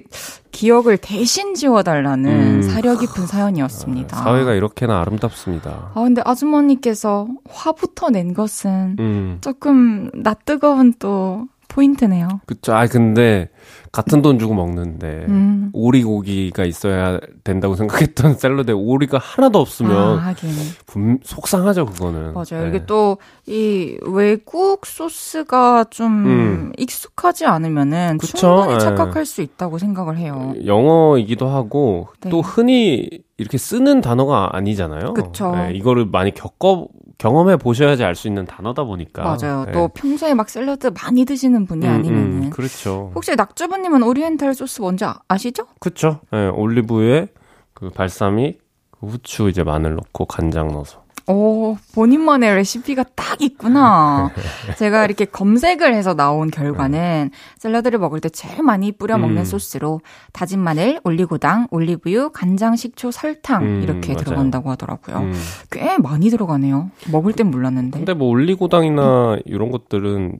기억을 대신 지워달라는 음. 사려 깊은 사연이었습니다. 사회가 이렇게나 아름답습니다. 아, 근데 아주머니께서 화부터 낸 것은 음. 조금 낯뜨거운 또 포인트네요. 그쵸. 아, 근데, 같은 돈 주고 먹는데, 음. 오리고기가 있어야 된다고 생각했던 샐러드에 오리가 하나도 아, 없으면, 하긴. 분, 속상하죠, 그거는. 맞아요. 네. 이게 또, 이 외국 소스가 좀 음. 익숙하지 않으면은 그쵸? 충분히 예. 착각할 수 있다고 생각을 해요. 영어이기도 하고, 네. 또 흔히 이렇게 쓰는 단어가 아니잖아요. 그쵸. 네, 이거를 많이 겪어, 경험해 보셔야지 알 수 있는 단어다 보니까. 맞아요. 네. 또 평소에 막 샐러드 많이 드시는 분이 음, 아니면은. 음, 그렇죠. 혹시 낙주부님은 오리엔탈 소스 뭔지 아- 아시죠? 그쵸. 예, 올리브유에 그 발사믹, 그 후추 이제 마늘 넣고 간장 넣어서. 오, 본인만의 레시피가 딱 있구나. 제가 이렇게 검색을 해서 나온 결과는 샐러드를 먹을 때 제일 많이 뿌려 먹는 음. 소스로 다진 마늘, 올리고당, 올리브유, 간장, 식초, 설탕 음, 이렇게 맞아요. 들어간다고 하더라고요. 음. 꽤 많이 들어가네요. 먹을 땐 몰랐는데. 근데 뭐 올리고당이나 이런 것들은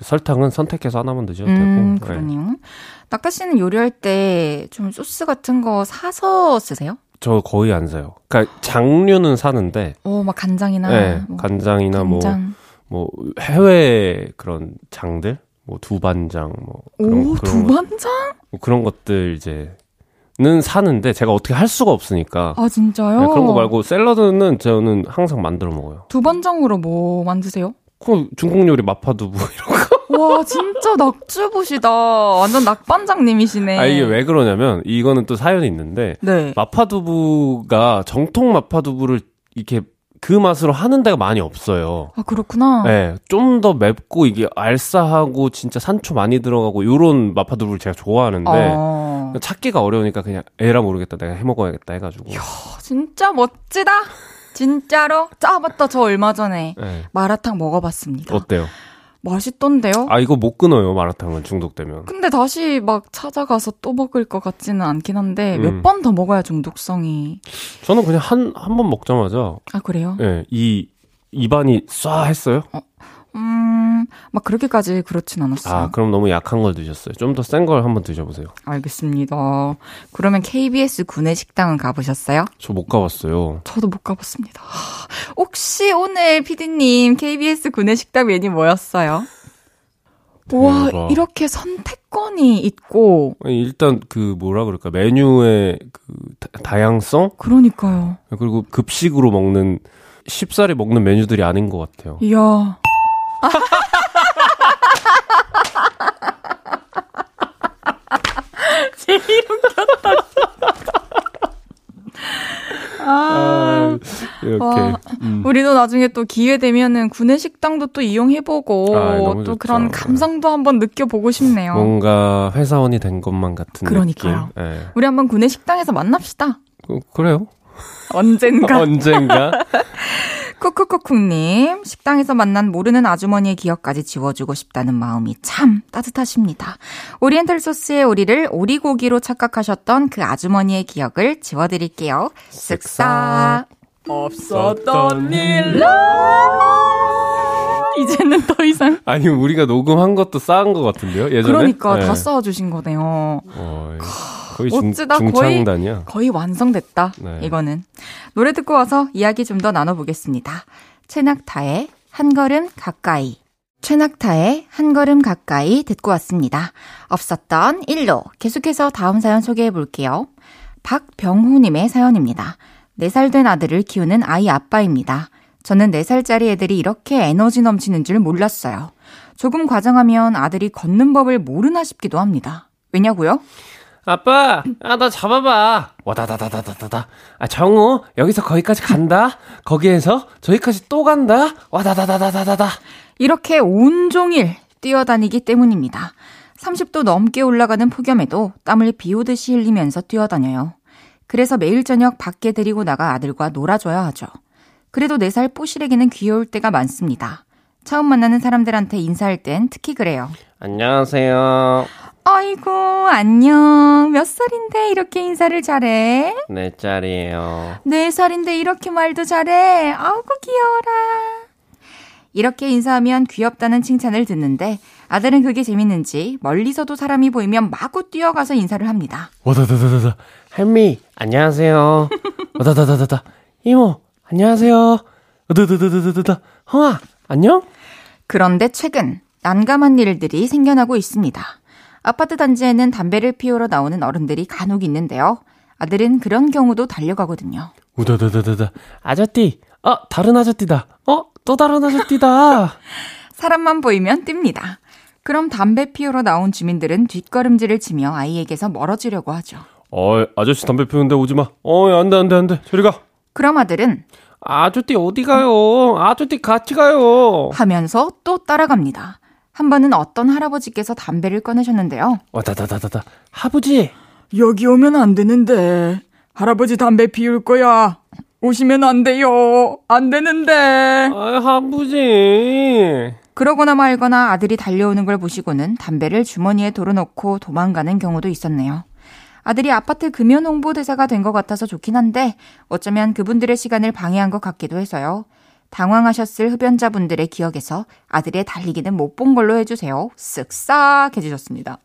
설탕은 선택해서 하나만 드셔도 음, 되고. 네. 그러네요. 낙타 씨는 요리할 때 좀 소스 같은 거 사서 쓰세요? 저 거의 안 사요. 그러니까 장류는 사는데 오, 막 간장이나 네, 뭐 간장이나 뭐 간장. 뭐 해외 그런 장들 뭐 두반장 뭐 그런 오, 그런 것, 두반장? 뭐 그런 것들 이제 는 사는데 제가 어떻게 할 수가 없으니까 아, 진짜요? 네, 그런 거 말고 샐러드는 저는 항상 만들어 먹어요. 두반장으로 뭐 만드세요? 그 중국 요리 마파두부 이런 거. 와, 진짜 낙주보시다. 완전 낙반장님이시네. 아 이게 왜 그러냐면 이거는 또 사연이 있는데 네. 마파두부가 정통 마파두부를 이렇게 그 맛으로 하는 데가 많이 없어요. 아, 그렇구나. 네, 좀 더 맵고 이게 알싸하고 진짜 산초 많이 들어가고 요런 마파두부를 제가 좋아하는데 어, 찾기가 어려우니까 그냥 에라 모르겠다 내가 해 먹어야겠다 해가지고. 진짜 멋지다. 진짜로. 짜 맞다. 저 얼마 전에 네. 마라탕 먹어봤습니다. 어때요? 맛있던데요? 아 이거 못 끊어요 마라탕은 중독되면. 근데 다시 막 찾아가서 또 먹을 것 같지는 않긴 한데 음. 몇번 더 먹어야 중독성이. 저는 그냥 한 한 번 먹자마자 아 그래요? 예, 이 입안이 쏴 했어요. 음, 막 그렇게까지 그렇진 않았어요. 아 그럼 너무 약한 걸 드셨어요. 좀 더 센 걸 한번 드셔보세요. 알겠습니다. 그러면 KBS 구내 식당은 가보셨어요? 저 못 가봤어요. 저도 못 가봤습니다. 하, 혹시 오늘 피디님 KBS 구내 식당 메뉴 뭐였어요? 와. 이렇게 선택권이 있고 아니, 일단 그 뭐라 그럴까 메뉴의 그 다- 다양성 그러니까요. 그리고 급식으로 먹는 쉽사리 먹는 메뉴들이 아닌 것 같아요. 이야. 제일 웃겼다. 아, 이렇게. 와. 음. 우리도 나중에 또 기회 되면은 구내 식당도 또 이용해보고 아, 또 좋죠. 그런 감성도 한번 느껴보고 싶네요. 뭔가 회사원이 된 것만 같은 그러니까요. 느낌. 예. 우리 한번 구내 식당에서 만납시다. 그, 그래요? 언젠가. 언젠가? 쿡쿡쿡쿡님, 식당에서 만난 모르는 아주머니의 기억까지 지워주고 싶다는 마음이 참 따뜻하십니다. 오리엔탈 소스의 오리를 오리고기로 착각하셨던 그 아주머니의 기억을 지워드릴게요. 쓱싹. 없었던 일로. 이제는 더 이상. 아니, 우리가 녹음한 것도 쌓은 것 같은데요? 예전에? 그러니까 예. 다 써주신 거네요. 어, 거의 중, 어찌다 중창단이야. 거의 완성됐다. 네. 이거는. 노래 듣고 와서 이야기 좀 더 나눠보겠습니다. 최낙타의 한 걸음 가까이. 최낙타의 한 걸음 가까이 듣고 왔습니다. 없었던 일로 계속해서 다음 사연 소개해 볼게요. 박병호님의 사연입니다. 4살 된 아들을 키우는 아이 아빠입니다. 저는 4살짜리 애들이 이렇게 에너지 넘치는 줄 몰랐어요. 조금 과장하면 아들이 걷는 법을 모르나 싶기도 합니다. 왜냐고요? 아빠, 아, 나 잡아봐. 와다다다다다다. 아, 정우, 여기서 거기까지 간다. 거기에서 저기까지 또 간다. 와다다다다다다. 이렇게 온종일 뛰어다니기 때문입니다. 30도 넘게 올라가는 폭염에도 땀을 비 오듯이 흘리면서 뛰어다녀요. 그래서 매일 저녁 밖에 데리고 나가 아들과 놀아줘야 하죠. 그래도 4살 뽀실에게는 귀여울 때가 많습니다. 처음 만나는 사람들한테 인사할 땐 특히 그래요. 안녕하세요. 아이고, 안녕. 몇 살인데 이렇게 인사를 잘해? 네 짤이에요. 네 살인데 이렇게 말도 잘해. 아우고 귀여워라. 이렇게 인사하면 귀엽다는 칭찬을 듣는데 아들은 그게 재밌는지 멀리서도 사람이 보이면 마구 뛰어가서 인사를 합니다. 와다다다다다. 할미, 안녕하세요. 와다다다다다. 이모, 안녕하세요. 와다다다다다다. 형아, 안녕? 그런데 최근 난감한 일들이 생겨나고 있습니다. 아파트 단지에는 담배를 피우러 나오는 어른들이 간혹 있는데요. 아들은 그런 경우도 달려가거든요. 우다다다다다. 아저띠, 어, 다른 아저띠다. 어, 또 다른 아저띠다. 사람만 보이면 띱니다. 그럼 담배 피우러 나온 주민들은 뒷걸음질을 치며 아이에게서 멀어지려고 하죠. 어, 아저씨 담배 피우는데 오지 마. 어, 안 돼, 안 돼, 안 돼. 저리 가. 그럼 아들은 아저띠 어디 가요? 아저띠 같이 가요. 하면서 또 따라갑니다. 한 번은 어떤 할아버지께서 담배를 꺼내셨는데요. 와다다다다다. 하부지. 여기 오면 안 되는데. 할아버지 담배 피울 거야. 오시면 안 돼요. 안 되는데. 아, 하부지. 그러거나 말거나 아들이 달려오는 걸 보시고는 담배를 주머니에 돌어놓고 도망가는 경우도 있었네요. 아들이 아파트 금연 홍보 대사가 된 것 같아서 좋긴 한데 어쩌면 그분들의 시간을 방해한 것 같기도 해서요. 당황하셨을 흡연자분들의 기억에서 아들의 달리기는 못 본 걸로 해주세요. 쓱싹 해주셨습니다.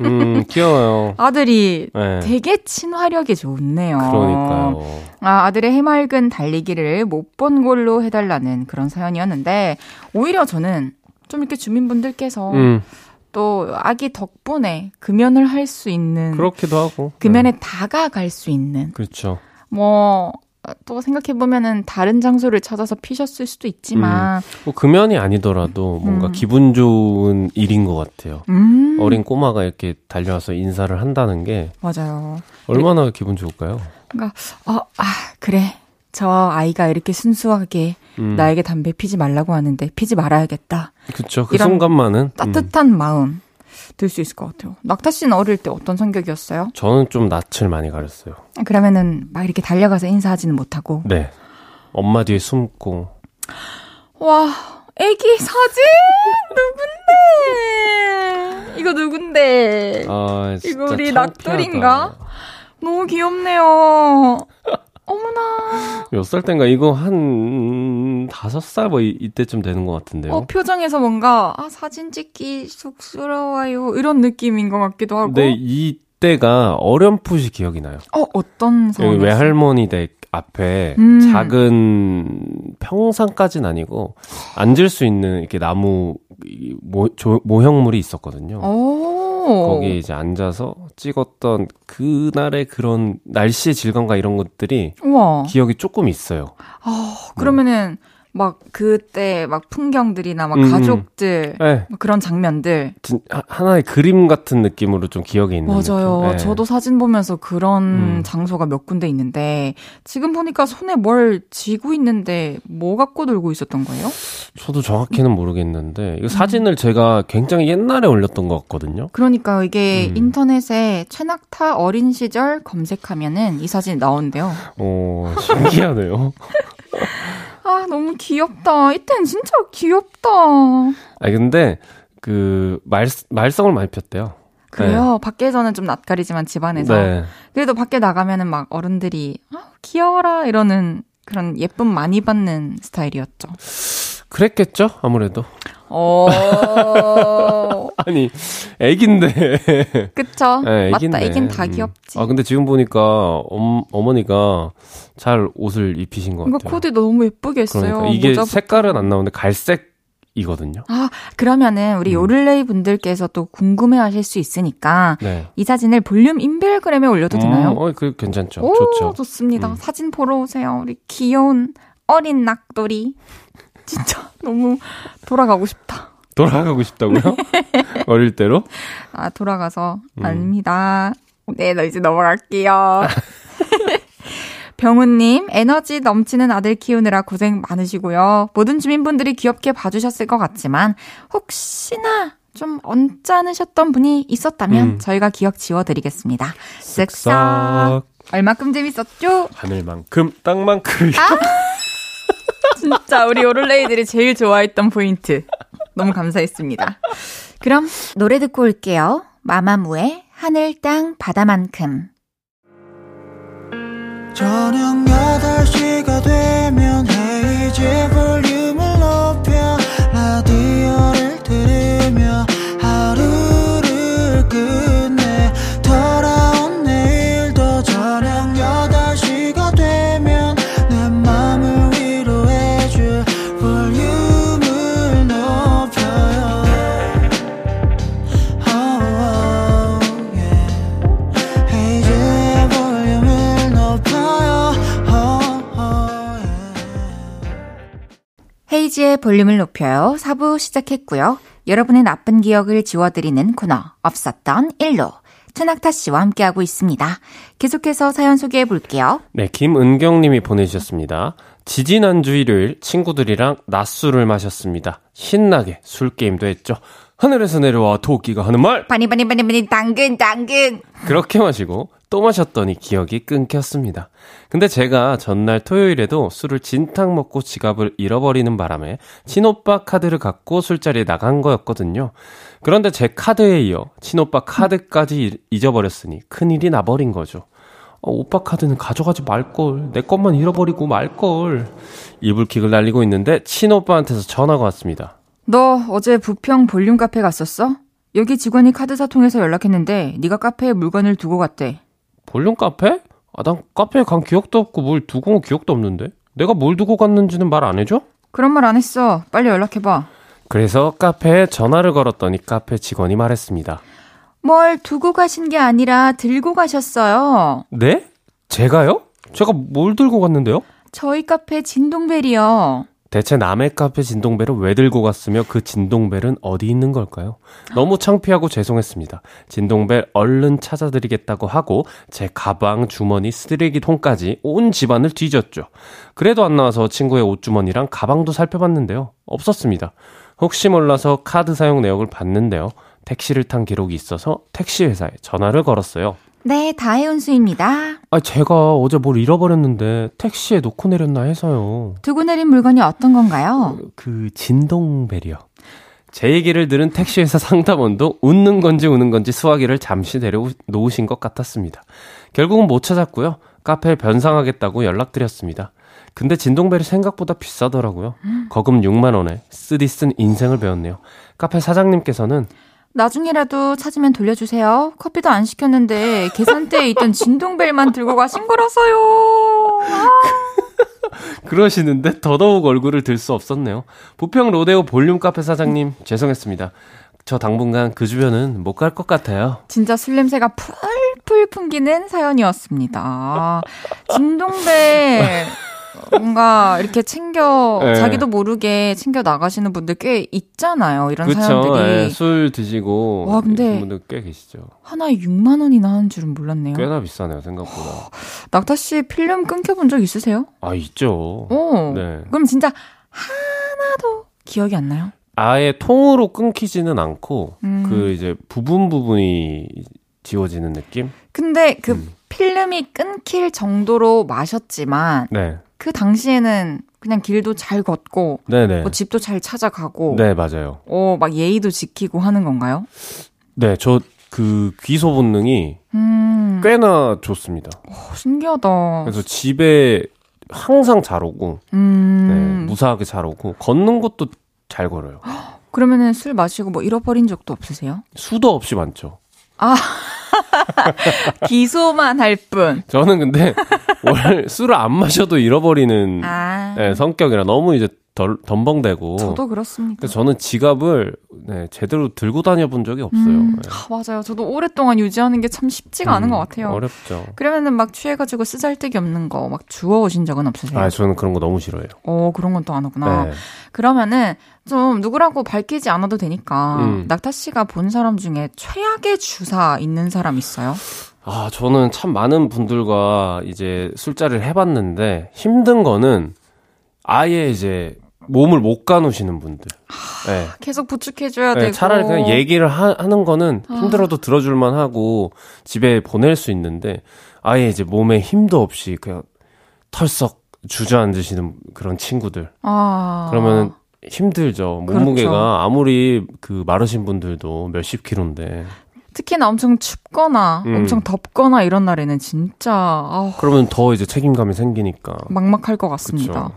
음, 귀여워요. 아들이 네. 되게 친화력이 좋네요. 그러니까요. 아, 아들의 해맑은 달리기를 못 본 걸로 해달라는 그런 사연이었는데, 오히려 저는 좀 이렇게 주민분들께서 음, 또 아기 덕분에 금연을 할 수 있는, 그렇기도 하고. 금연에 네. 다가갈 수 있는, 그렇죠. 뭐, 또 생각해보면은 다른 장소를 찾아서 피셨을 수도 있지만, 뭐 금연이 아니더라도 뭔가 음. 기분 좋은 일인 것 같아요. 음, 어린 꼬마가 이렇게 달려와서 인사를 한다는 게 맞아요. 얼마나 기분 좋을까요? 그러니까, 어, 아, 그래. 저 아이가 이렇게 순수하게 음, 나에게 담배 피지 말라고 하는데 피지 말아야겠다. 그쵸. 그 순간만은. 음, 따뜻한 마음 들 수 있을 것 같아요. 낙타 씨는 어릴 때 어떤 성격이었어요? 저는 좀 낯을 많이 가렸어요. 그러면은 막 이렇게 달려가서 인사하지는 못하고 네. 엄마 뒤에 숨고. 와 애기 사진 누군데? 이거 누군데? 아, 진짜 이거 우리. 낙돌인가? 너무 귀엽네요. 어머나. 몇 살 땐가 이거 한 다섯 살 뭐 이때쯤 되는 것 같은데요. 어 표정에서 뭔가 아 사진 찍기 쑥스러워요 이런 느낌인 것 같기도 하고. 근데 이때가 어렴풋이 기억이 나요. 어 어떤 상황이 외할머니 댁 앞에 음. 작은 평상까지는 아니고 앉을 수 있는 이렇게 나무 이 모, 조- 모형물이 있었거든요. 오. 오. 거기 이제 앉아서 찍었던 그날의 그런 날씨의 질감과 이런 것들이 우와. 기억이 조금 있어요. 아, 그러면은 막 그때 막 풍경들이나 막 음, 음. 가족들 네, 막 그런 장면들 진, 하- 하나의 그림 같은 느낌으로 좀 기억에 있는 맞아요. 네. 저도 사진 보면서 그런 음. 장소가 몇 군데 있는데 지금 보니까 손에 뭘 쥐고 있는데 뭐 갖고 놀고 있었던 거예요? 저도 정확히는 모르겠는데 음. 이 사진을 제가 굉장히 옛날에 올렸던 것 같거든요. 그러니까 이게 음. 인터넷에 최낙타 어린 시절 검색하면은 이 사진이 나온대요. 어, 신기하네요. 아, 너무 귀엽다. 이땐 진짜 귀엽다. 아 근데 그 말, 말썽을 많이 폈대요. 그래요? 밖에서는 좀 낯가리지만 집안에서. 네. 그래도 밖에 나가면은 막 어른들이, 아, 귀여워라. 이러는 그런 예쁨 많이 받는 스타일이었죠. 그랬겠죠? 아무래도. 어, 아니, 애긴데. 그쵸? 네, 맞다. 애긴데. 애긴 다 음. 귀엽지. 아, 근데 지금 보니까 엄, 어머니가 잘 옷을 입히신 것 이거 같아요. 코디 너무 예쁘게 했어요. 그러니까 이게 모자부터. 색깔은 안 나오는데 갈색 이거든요. 아, 그러면은 우리 음. 요를레이 분들께서 또 궁금해 하실 수 있으니까 네. 이 사진을 볼륨 인별그램에 올려도 되나요? 음, 어, 그 괜찮죠. 오, 좋죠. 좋습니다. 음. 사진 보러 오세요. 우리 귀여운 어린 낙돌이. 진짜 너무 돌아가고 싶다. 돌아가고 싶다고요? 어릴 때로? 아, 돌아가서 음. 아닙니다. 네, 나 이제 넘어갈게요. 병우님, 에너지 넘치는 아들 키우느라 고생 많으시고요. 모든 주민분들이 귀엽게 봐주셨을 것 같지만, 혹시나 좀 언짢으셨던 분이 있었다면, 음. 저희가 기억 지워드리겠습니다. 쓱싹. 얼마큼 재밌었죠? 하늘만큼 땅만큼. 아! 진짜 우리 오를레이들이 제일 좋아했던 포인트. 너무 감사했습니다. 그럼 노래 듣고 올게요. 마마무의 하늘, 땅, 바다만큼. 저녁 8시가 되면 헤이즈 볼륨을 높여 헤이지의 볼륨을 높여요. 4부 시작했고요. 여러분의 나쁜 기억을 지워드리는 코너, 없었던 일로. 천낙타 씨와 함께하고 있습니다. 계속해서 사연 소개해 볼게요. 네, 김은경 님이 보내주셨습니다. 지지난주 일요일 친구들이랑 낮술을 마셨습니다. 신나게 술게임도 했죠. 하늘에서 내려와 토끼가 하는 말! 바니, 바니, 바니, 바니, 당근, 당근. 그렇게 마시고 또 마셨더니 기억이 끊겼습니다. 근데 제가 전날 토요일에도 술을 진탕 먹고 지갑을 잃어버리는 바람에 친오빠 카드를 갖고 술자리에 나간 거였거든요. 그런데 제 카드에 이어 친오빠 카드까지 잊- 잊어버렸으니 큰일이 나버린 거죠. 어, 오빠 카드는 가져가지 말걸. 내 것만 잃어버리고 말걸. 이불킥을 날리고 있는데 친오빠한테서 전화가 왔습니다. 너 어제 부평 볼륨 카페 갔었어? 여기 직원이 카드사 통해서 연락했는데 네가 카페에 물건을 두고 갔대. 볼륨 카페? 아, 난 카페에 간 기억도 없고 뭘 두고 온 기억도 없는데? 내가 뭘 두고 갔는지는 말 안 해줘? 그런 말 안 했어. 빨리 연락해봐. 그래서 카페에 전화를 걸었더니 카페 직원이 말했습니다. 뭘 두고 가신 게 아니라 들고 가셨어요. 네? 제가요? 제가 뭘 들고 갔는데요? 저희 카페 진동벨이요. 대체 남의 카페 진동벨을 왜 들고 갔으며 그 진동벨은 어디 있는 걸까요? 너무 창피하고 죄송했습니다. 진동벨 얼른 찾아드리겠다고 하고 제 가방, 주머니, 쓰레기통까지 온 집안을 뒤졌죠. 그래도 안 나와서 친구의 옷주머니랑 가방도 살펴봤는데요. 없었습니다. 혹시 몰라서 카드 사용 내역을 봤는데요. 택시를 탄 기록이 있어서 택시 회사에 전화를 걸었어요. 네, 다혜운수입니다. 아, 제가 어제 뭘 잃어버렸는데 택시에 놓고 내렸나 해서요. 두고 내린 물건이 어떤 건가요? 그 진동벨이요. 제 얘기를 들은 택시회사 상담원도 웃는 건지 우는 건지 수화기를 잠시 내려놓으신 것 같았습니다. 결국은 못 찾았고요. 카페에 변상하겠다고 연락드렸습니다. 근데 진동벨이 생각보다 비싸더라고요. 거금 6만 원에 쓰디 쓴 인생을 배웠네요. 카페 사장님께서는 나중에라도 찾으면 돌려주세요. 커피도 안 시켰는데 계산대에 있던 진동벨만 들고 가신 거라서요. 아, 그러시는데 더더욱 얼굴을 들 수 없었네요. 부평 로데오 볼륨 카페 사장님 죄송했습니다. 저 당분간 그 주변은 못 갈 것 같아요. 진짜 술 냄새가 풀풀 풍기는 사연이었습니다. 진동배 뭔가 이렇게 챙겨 네. 자기도 모르게 챙겨 나가시는 분들 꽤 있잖아요. 이런 그쵸. 사연들이 예, 술 드시고. 와, 근데- 분들 꽤 계시죠. 하나에 6만 원이나 하는 줄은 몰랐네요. 꽤나 비싸네요, 생각보다. 낙타 씨 필름 끊겨본 적 있으세요? 아, 있죠. 오. 네. 그럼 진짜 하나도 기억이 안 나요? 아예 통으로 끊기지는 않고, 음. 그 이제 부분 부분이 지워지는 느낌? 근데 그 음. 필름이 끊길 정도로 마셨지만 네. 그 당시에는 그냥 길도 잘 걷고 네네. 뭐 집도 잘 찾아가고 네, 맞아요. 어, 막 예의도 지키고 하는 건가요? 네, 저 그 귀소 본능이 음. 꽤나 좋습니다. 어, 신기하다. 그래서 집에 항상 잘 오고, 네, 음. 무사하게 잘 오고, 걷는 것도 잘 걸어요. 그러면은 술 마시고 뭐 잃어버린 적도 없으세요? 수도 없이 많죠. 기소만 할 뿐. 저는 근데 원래 술을 안 마셔도 잃어버리는 아. 네, 성격이라 너무 이제 덜, 덤벙대고. 저도 그렇습니다. 저는 지갑을 네, 제대로 들고 다녀본 적이 없어요. 음, 네. 아, 맞아요. 저도 오랫동안 유지하는 게 참 쉽지가 않은 음, 것 같아요. 어렵죠. 그러면은 막 취해가지고 쓰잘데기 없는 거 막 주워 오신 적은 없으세요? 아, 저는 그런 거 너무 싫어해요. 어, 그런 건 또 안 하구나. 네. 그러면은 좀 누구라고 밝히지 않아도 되니까 음. 낙타 씨가 본 사람 중에 최악의 주사 있는 사람 있어요? 아, 저는 참 많은 분들과 이제 술자리를 해봤는데 힘든 거는 아예 이제 몸을 못 가누시는 분들. 네. 계속 부축해줘야 네, 되고. 차라리 그냥 얘기를 하, 는 거는 아. 힘들어도 들어줄만 하고 집에 보낼 수 있는데 아예 이제 몸에 힘도 없이 그냥 털썩 주저앉으시는 그런 친구들. 아. 그러면 힘들죠. 그렇죠. 몸무게가 아무리 그 마르신 분들도 몇십 킬로인데. 특히나 엄청 춥거나 음. 엄청 덥거나 이런 날에는 진짜 아우, 그러면 더 이제 책임감이 생기니까. 막막할 것 같습니다. 그쵸.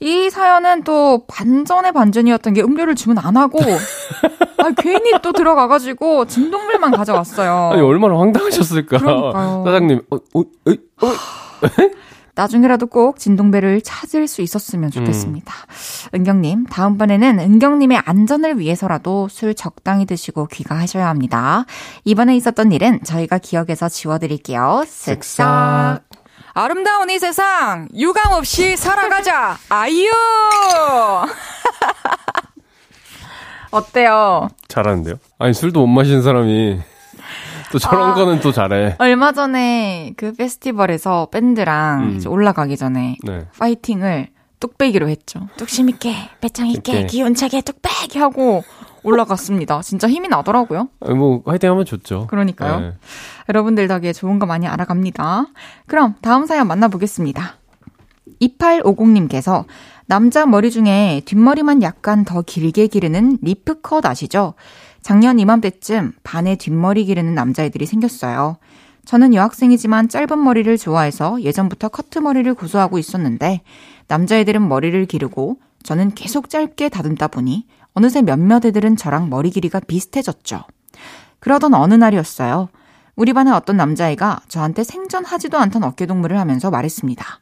이 사연은 또 반전의 반전이었던 게 음료를 주문 안 하고 아, 괜히 또 들어가가지고 진동물만 가져왔어요. 아니 얼마나 황당하셨을까. 그러니까요. 사장님, 어, 어, 어, 어? 나중에라도 꼭 진동배를 찾을 수 있었으면 좋겠습니다. 은경님, 다음번에는 은경님의 안전을 위해서라도 술 적당히 드시고 귀가하셔야 합니다. 이번에 있었던 일은 저희가 기억에서 지워드릴게요. 쓱싹. 아름다운 이 세상, 유감 없이 살아가자! 아이유! 어때요? 잘하는데요? 아니 술도 못 마시는 사람이 또 저런 아. 거는 또 잘해. 얼마 전에 그 페스티벌에서 밴드랑 음. 이제 올라가기 전에 네. 파이팅을 뚝배기로 했죠. 뚝심 있게, 배짱 있게, 있게. 기운차게 뚝배기 하고 올라갔습니다. 진짜 힘이 나더라고요. 아니, 뭐 화이팅 하면 좋죠. 그러니까요. 네. 여러분들 덕에 좋은 거 많이 알아갑니다. 그럼 다음 사연 만나보겠습니다. 2850님께서 남자 머리 중에 뒷머리만 약간 더 길게 기르는 리프컷 아시죠? 작년 이맘때쯤 반에 뒷머리 기르는 남자애들이 생겼어요. 저는 여학생이지만 짧은 머리를 좋아해서 예전부터 커트 머리를 고수하고 있었는데 남자애들은 머리를 기르고 저는 계속 짧게 다듬다 보니 어느새 몇몇 애들은 저랑 머리 길이가 비슷해졌죠. 그러던 어느 날이었어요. 우리 반의 어떤 남자애가 저한테 생전하지도 않던 어깨동무를 하면서 말했습니다.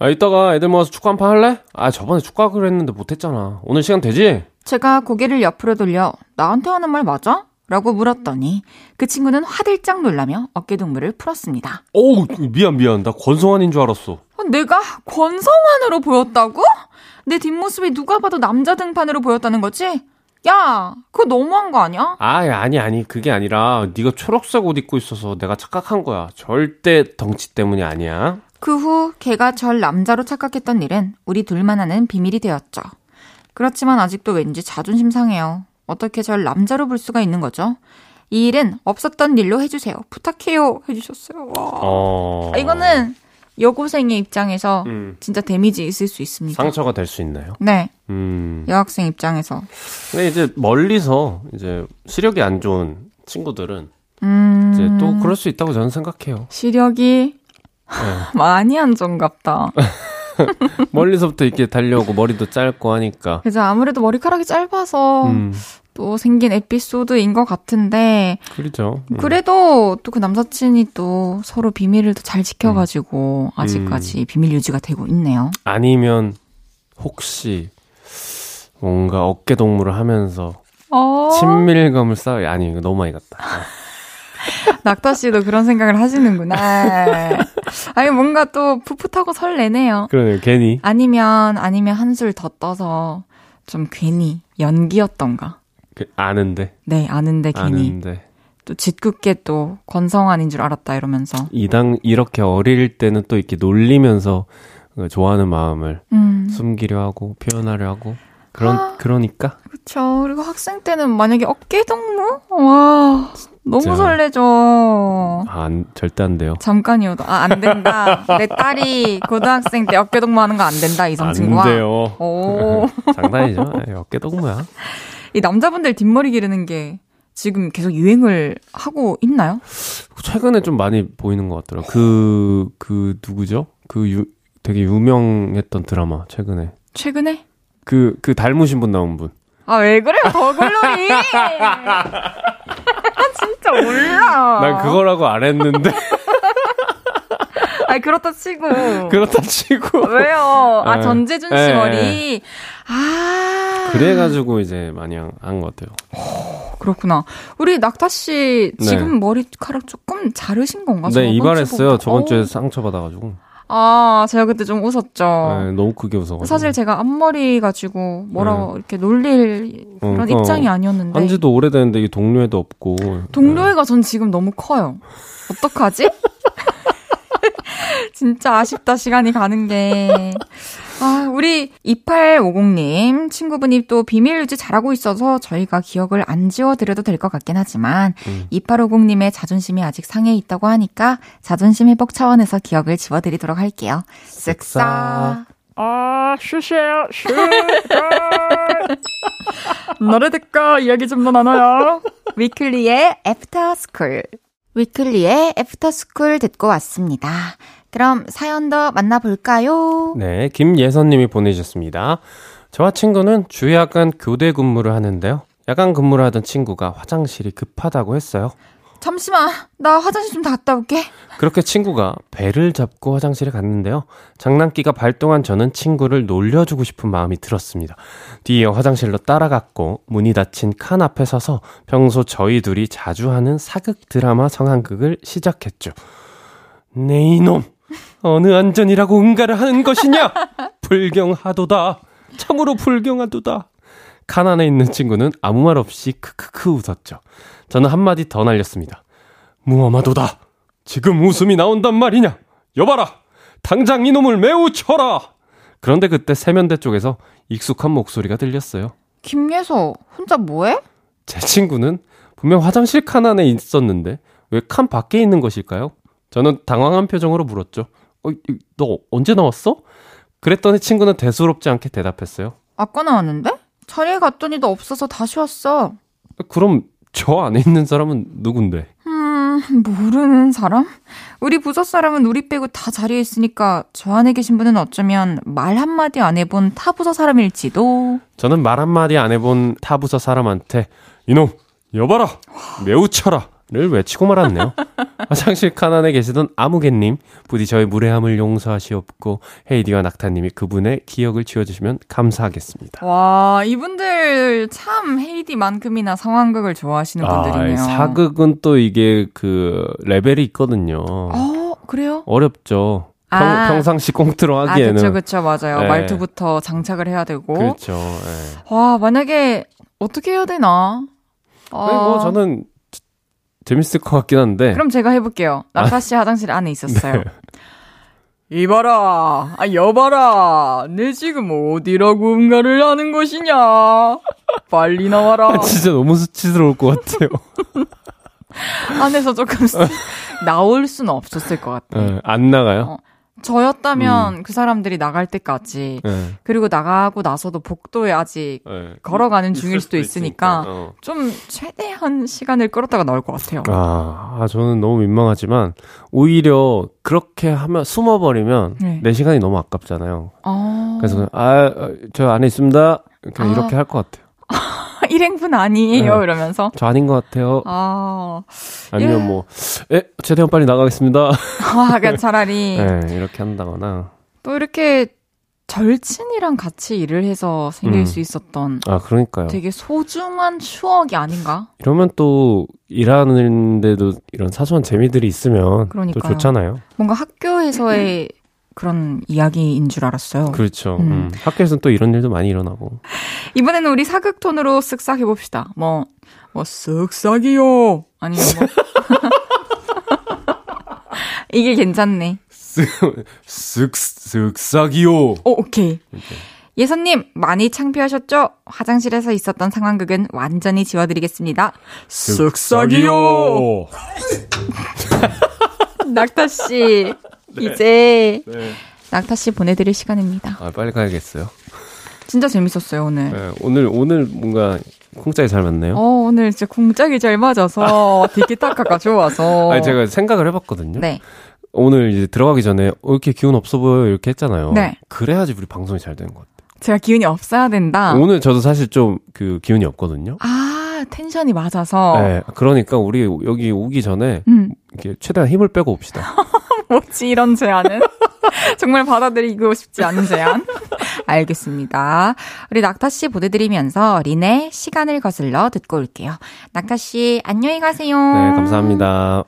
아 이따가 애들 모아서 축구 한 판 할래? 아 저번에 축구 하기로 했는데 못했잖아. 오늘 시간 되지? 제가 고개를 옆으로 돌려 나한테 하는 말 맞아? 라고 물었더니 그 친구는 화들짝 놀라며 어깨동무를 풀었습니다. 어우 미안 미안 나 권성환인 줄 알았어. 어, 내가 권성환으로 보였다고? 내 뒷모습이 누가 봐도 남자 등판으로 보였다는 거지? 야, 그거 너무한 거 아니야? 아 아니 아니 그게 아니라 네가 초록색 옷 입고 있어서 내가 착각한 거야. 절대 덩치 때문이 아니야. 그 후 걔가 절 남자로 착각했던 일은 우리 둘만 아는 비밀이 되었죠. 그렇지만 아직도 왠지 자존심 상해요. 어떻게 절 남자로 볼 수가 있는 거죠? 이 일은 없었던 일로 해주세요. 부탁해요. 해주셨어요. 와. 어. 아, 이거는 여고생의 입장에서 음, 진짜 데미지 있을 수 있습니다. 상처가 될 수 있나요? 네, 음. 여학생 입장에서. 근데 이제 멀리서 이제 시력이 안 좋은 친구들은 음, 이제 또 그럴 수 있다고 저는 생각해요. 시력이 네. 많이 안 좋은갑다. 멀리서부터 이렇게 달려오고 머리도 짧고 하니까. 그래서 아무래도 머리카락이 짧아서 음, 또 생긴 에피소드인 것 같은데 그렇죠. 음. 그래도 또 그 남사친이 또 서로 비밀을 또 잘 지켜가지고 아직까지 비밀 유지가 되고 있네요. 아니면 혹시 뭔가 어깨 동무를 하면서 어. 친밀감을 쌓아. 아니, 이거 너무 많이 갔다. 낙타 씨도 그런 생각을 하시는구나. 아니, 뭔가 또 풋풋하고 설레네요. 그러네요, 괜히. 아니면, 아니면 한술 더 떠서 좀 괜히 연기였던가. 그, 아는데. 네, 아는데 괜히. 아는데. 또 짓궂게 또 권성환인 줄 알았다 이러면서. 이당, 이렇게 어릴 때는 또 이렇게 놀리면서 그 좋아하는 마음을 음. 숨기려 하고, 표현하려 하고. 그런, 아. 그러니까. 그쵸. 그리고 학생 때는 만약에 어깨 동무? 와, 너무 진짜. 설레죠. 아, 안, 절대 안 돼요. 잠깐이어도, 아, 안 된다. 내 딸이 고등학생 때 어깨 동무 하는 거 안 된다, 이성 안 친구와. 돼요. 오. 장난이죠? 어깨 동무야. 이 남자분들 뒷머리 기르는 게 지금 계속 유행을 하고 있나요? 최근에 좀 많이 보이는 것 같더라고요. 그, 그, 누구죠? 그 유, 되게 유명했던 드라마, 최근에. 최근에? 그, 그 닮으신 분 나온 분. 아, 왜 그래요, 더글로리! 진짜 몰라. 난 그거라고 안 했는데. 아니, 그렇다 치고. 그렇다 치고. 왜요? 아, 예. 전재준 씨 예, 머리. 아. 그래가지고 이제 많이 한 것 같아요. 그렇구나. 우리 낙타 씨 지금 네. 머리카락 조금 자르신 건가? 네, 이발했어요. 저번 주에 어. 상처 받아가지고. 아, 제가 그때 좀 웃었죠. 네, 너무 크게 웃어가지고. 사실 제가 앞머리 가지고 뭐라고 이렇게 놀릴 그런 네. 어, 입장이 어. 아니었는데. 한 지도 오래됐는데 이게 동료애도 없고. 동료애가 전 지금 너무 커요. 어떡하지? 진짜 아쉽다, 시간이 가는 게. 아, 우리 2850님, 친구분이 또 비밀 유지 잘하고 있어서 저희가 기억을 안 지워드려도 될 것 같긴 하지만, 음. 2850님의 자존심이 아직 상해 있다고 하니까, 자존심 회복 차원에서 기억을 지워드리도록 할게요. 쓱싹. 아, 쉬세요, 쉬. 노래 듣고 이야기 좀 더 나눠요. 위클리의 After School. 위클리의 After School 듣고 왔습니다. 그럼 사연 더 만나볼까요? 네, 김예선님이 보내주셨습니다. 저와 친구는 주 야간 교대 근무를 하는데요. 야간 근무를 하던 친구가 화장실이 급하다고 했어요. 잠시만, 나 화장실 좀 갔다 올게. 그렇게 친구가 배를 잡고 화장실에 갔는데요. 장난기가 발동한 저는 친구를 놀려주고 싶은 마음이 들었습니다. 뒤에 화장실로 따라갔고 문이 닫힌 칸 앞에 서서 평소 저희 둘이 자주 하는 사극 드라마 상황극을 시작했죠. 네 이놈 어느 안전이라고 응가를 하는 것이냐 불경하도다 참으로 불경하도다 칸 안에 있는 친구는 아무 말 없이 크크크 웃었죠. 저는 한마디 더 날렸습니다. 무엄하도다. 지금 웃음이 나온단 말이냐? 여봐라! 당장 이놈을 매우 쳐라! 그런데 그때 세면대 쪽에서 익숙한 목소리가 들렸어요. 김예서, 혼자 뭐해? 제 친구는 분명 화장실 칸 안에 있었는데 왜 칸 밖에 있는 것일까요? 저는 당황한 표정으로 물었죠. 어, 이- 너 언제 나왔어? 그랬더니 친구는 대수롭지 않게 대답했어요. 아까 나왔는데? 자리에 갔더니 너 없어서 다시 왔어. 그럼 저 안에 있는 사람은 누군데? 음, 모르는 사람? 우리 부서 사람은 우리 빼고 다 자리에 있으니까 저 안에 계신 분은 어쩌면 말 한마디 안 해본 타 부서 사람일지도. 저는 말 한마디 안 해본 타 부서 사람한테 이놈 여봐라 매우 쳐라 를 외치고 말았네요. 화장실 칸 안에 계시던 아무개님 부디 저의 무례함을 용서하시옵고 헤이디와 낙타님이 그분의 기억을 지워주시면 감사하겠습니다. 와, 이분들 참 헤이디만큼이나 상황극을 좋아하시는 분들이네요. 아, 사극은 또 이게 그 레벨이 있거든요. 어, 그래요? 어렵죠. 평, 아. 평상시 꽁트로 아, 하기에는 그쵸, 그쵸, 맞아요. 네. 말투부터 장착을 해야 되고. 그렇죠. 예. 와, 만약에 어떻게 해야 되나? 아, 아니, 뭐 저는 재밌을 것 같긴 한데. 그럼 제가 해볼게요. 낙타 씨 화장실 안에 있었어요. 네. 이봐라, 아, 여봐라. 내 지금 어디라고 응가를 하는 것이냐? 빨리 나와라. 아, 진짜 너무 수치스러울 것 같아요. 안에서 조금 쓰- 나올 수는 없었을 것 같아요. 예, 안 나가요? 어, 저였다면 음. 그 사람들이 나갈 때까지 예, 그리고 나가고 나서도 복도에 아직 예. 걸어가는 중일 수도 수도 있으니까 어. 좀 최대한 시간을 끌었다가 나올 것 같아요. 아, 아, 저는 너무 민망하지만 오히려 그렇게 하면 숨어버리면 네. 내 시간이 너무 아깝잖아요. 어... 그래서 그냥, 아, 아, 저 안에 있습니다. 그냥 아. 이렇게 할 것 같아요. 일행분 아니에요 네. 이러면서 저 아닌 것 같아요. 아, 아니면 예. 뭐, 에, 최대한 빨리 나가겠습니다. 아, 그러니까 차라리 네, 이렇게 한다거나. 또 이렇게 절친이랑 같이 일을 해서 생길 음. 수 있었던 아, 그러니까요. 되게 소중한 추억이 아닌가? 이러면 또 일하는데도 이런 사소한 재미들이 있으면 또 그러니까요. 좋잖아요. 뭔가 학교에서의 그런 이야기인 줄 알았어요. 그렇죠. 음. 음. 학교에서는 또 이런 일도 많이 일어나고. 이번에는 우리 사극 톤으로 쓱싹 해봅시다. 뭐, 뭐, 쓱싹이요. 아니면 뭐. 이게 괜찮네. 쓱, 쓱싹이요. 오, 오케이. 예선님, 많이 창피하셨죠? 화장실에서 있었던 상황극은 완전히 지워드리겠습니다. 쓱싹이요. 낙타씨, 이제 네. 낙타 씨 보내드릴 시간입니다. 아, 빨리 가야겠어요. 진짜 재밌었어요, 오늘. 네, 오늘, 오늘 뭔가 콩짝이 잘 맞네요. 어, 오늘 진짜 공짝이 잘 맞아서 디키타카가 좋아서. 아니, 제가 생각을 해봤거든요. 네. 오늘 이제 들어가기 전에, 어, 이렇게 기운 없어 보여. 이렇게 했잖아요. 네. 그래야지 우리 방송이 잘 되는 것 같아요. 제가 기운이 없어야 된다. 오늘 저도 사실 좀 그 기운이 없거든요. 아, 텐션이 맞아서. 네. 그러니까 우리 여기 오기 전에 음, 이렇게 최대한 힘을 빼고 옵시다. 뭐지, 이런 제안은? 정말 받아들이고 싶지 않은 제안. 알겠습니다. 우리 낙타 씨 보내드리면서 린의 시간을 거슬러 듣고 올게요. 낙타 씨, 안녕히 가세요. 네, 감사합니다.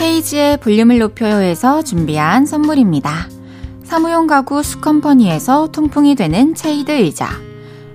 헤이지의 볼륨을 높여요에서 준비한 선물입니다. 사무용 가구 수컴퍼니에서 통풍이 되는 체이드 의자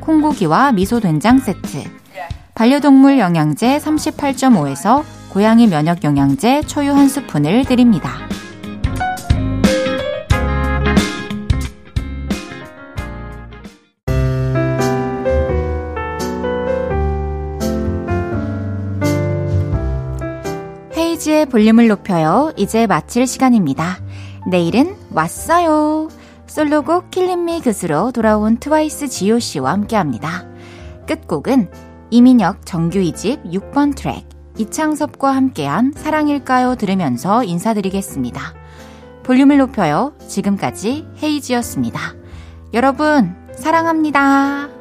콩고기와 미소된장 세트 반려동물 영양제 38.5에서 고양이 면역 영양제 초유 한 스푼을 드립니다. 헤이즈의 볼륨을 높여요. 이제 마칠 시간입니다. 내일은 왔어요. 솔로곡 Killin' Me Good으로 돌아온 트와이스 지효씨와 함께합니다. 끝곡은 이민혁 정규 2집 6번 트랙 이창섭과 함께한 사랑일까요 들으면서 인사드리겠습니다. 볼륨을 높여요. 지금까지 헤이즈였습니다. 여러분 사랑합니다.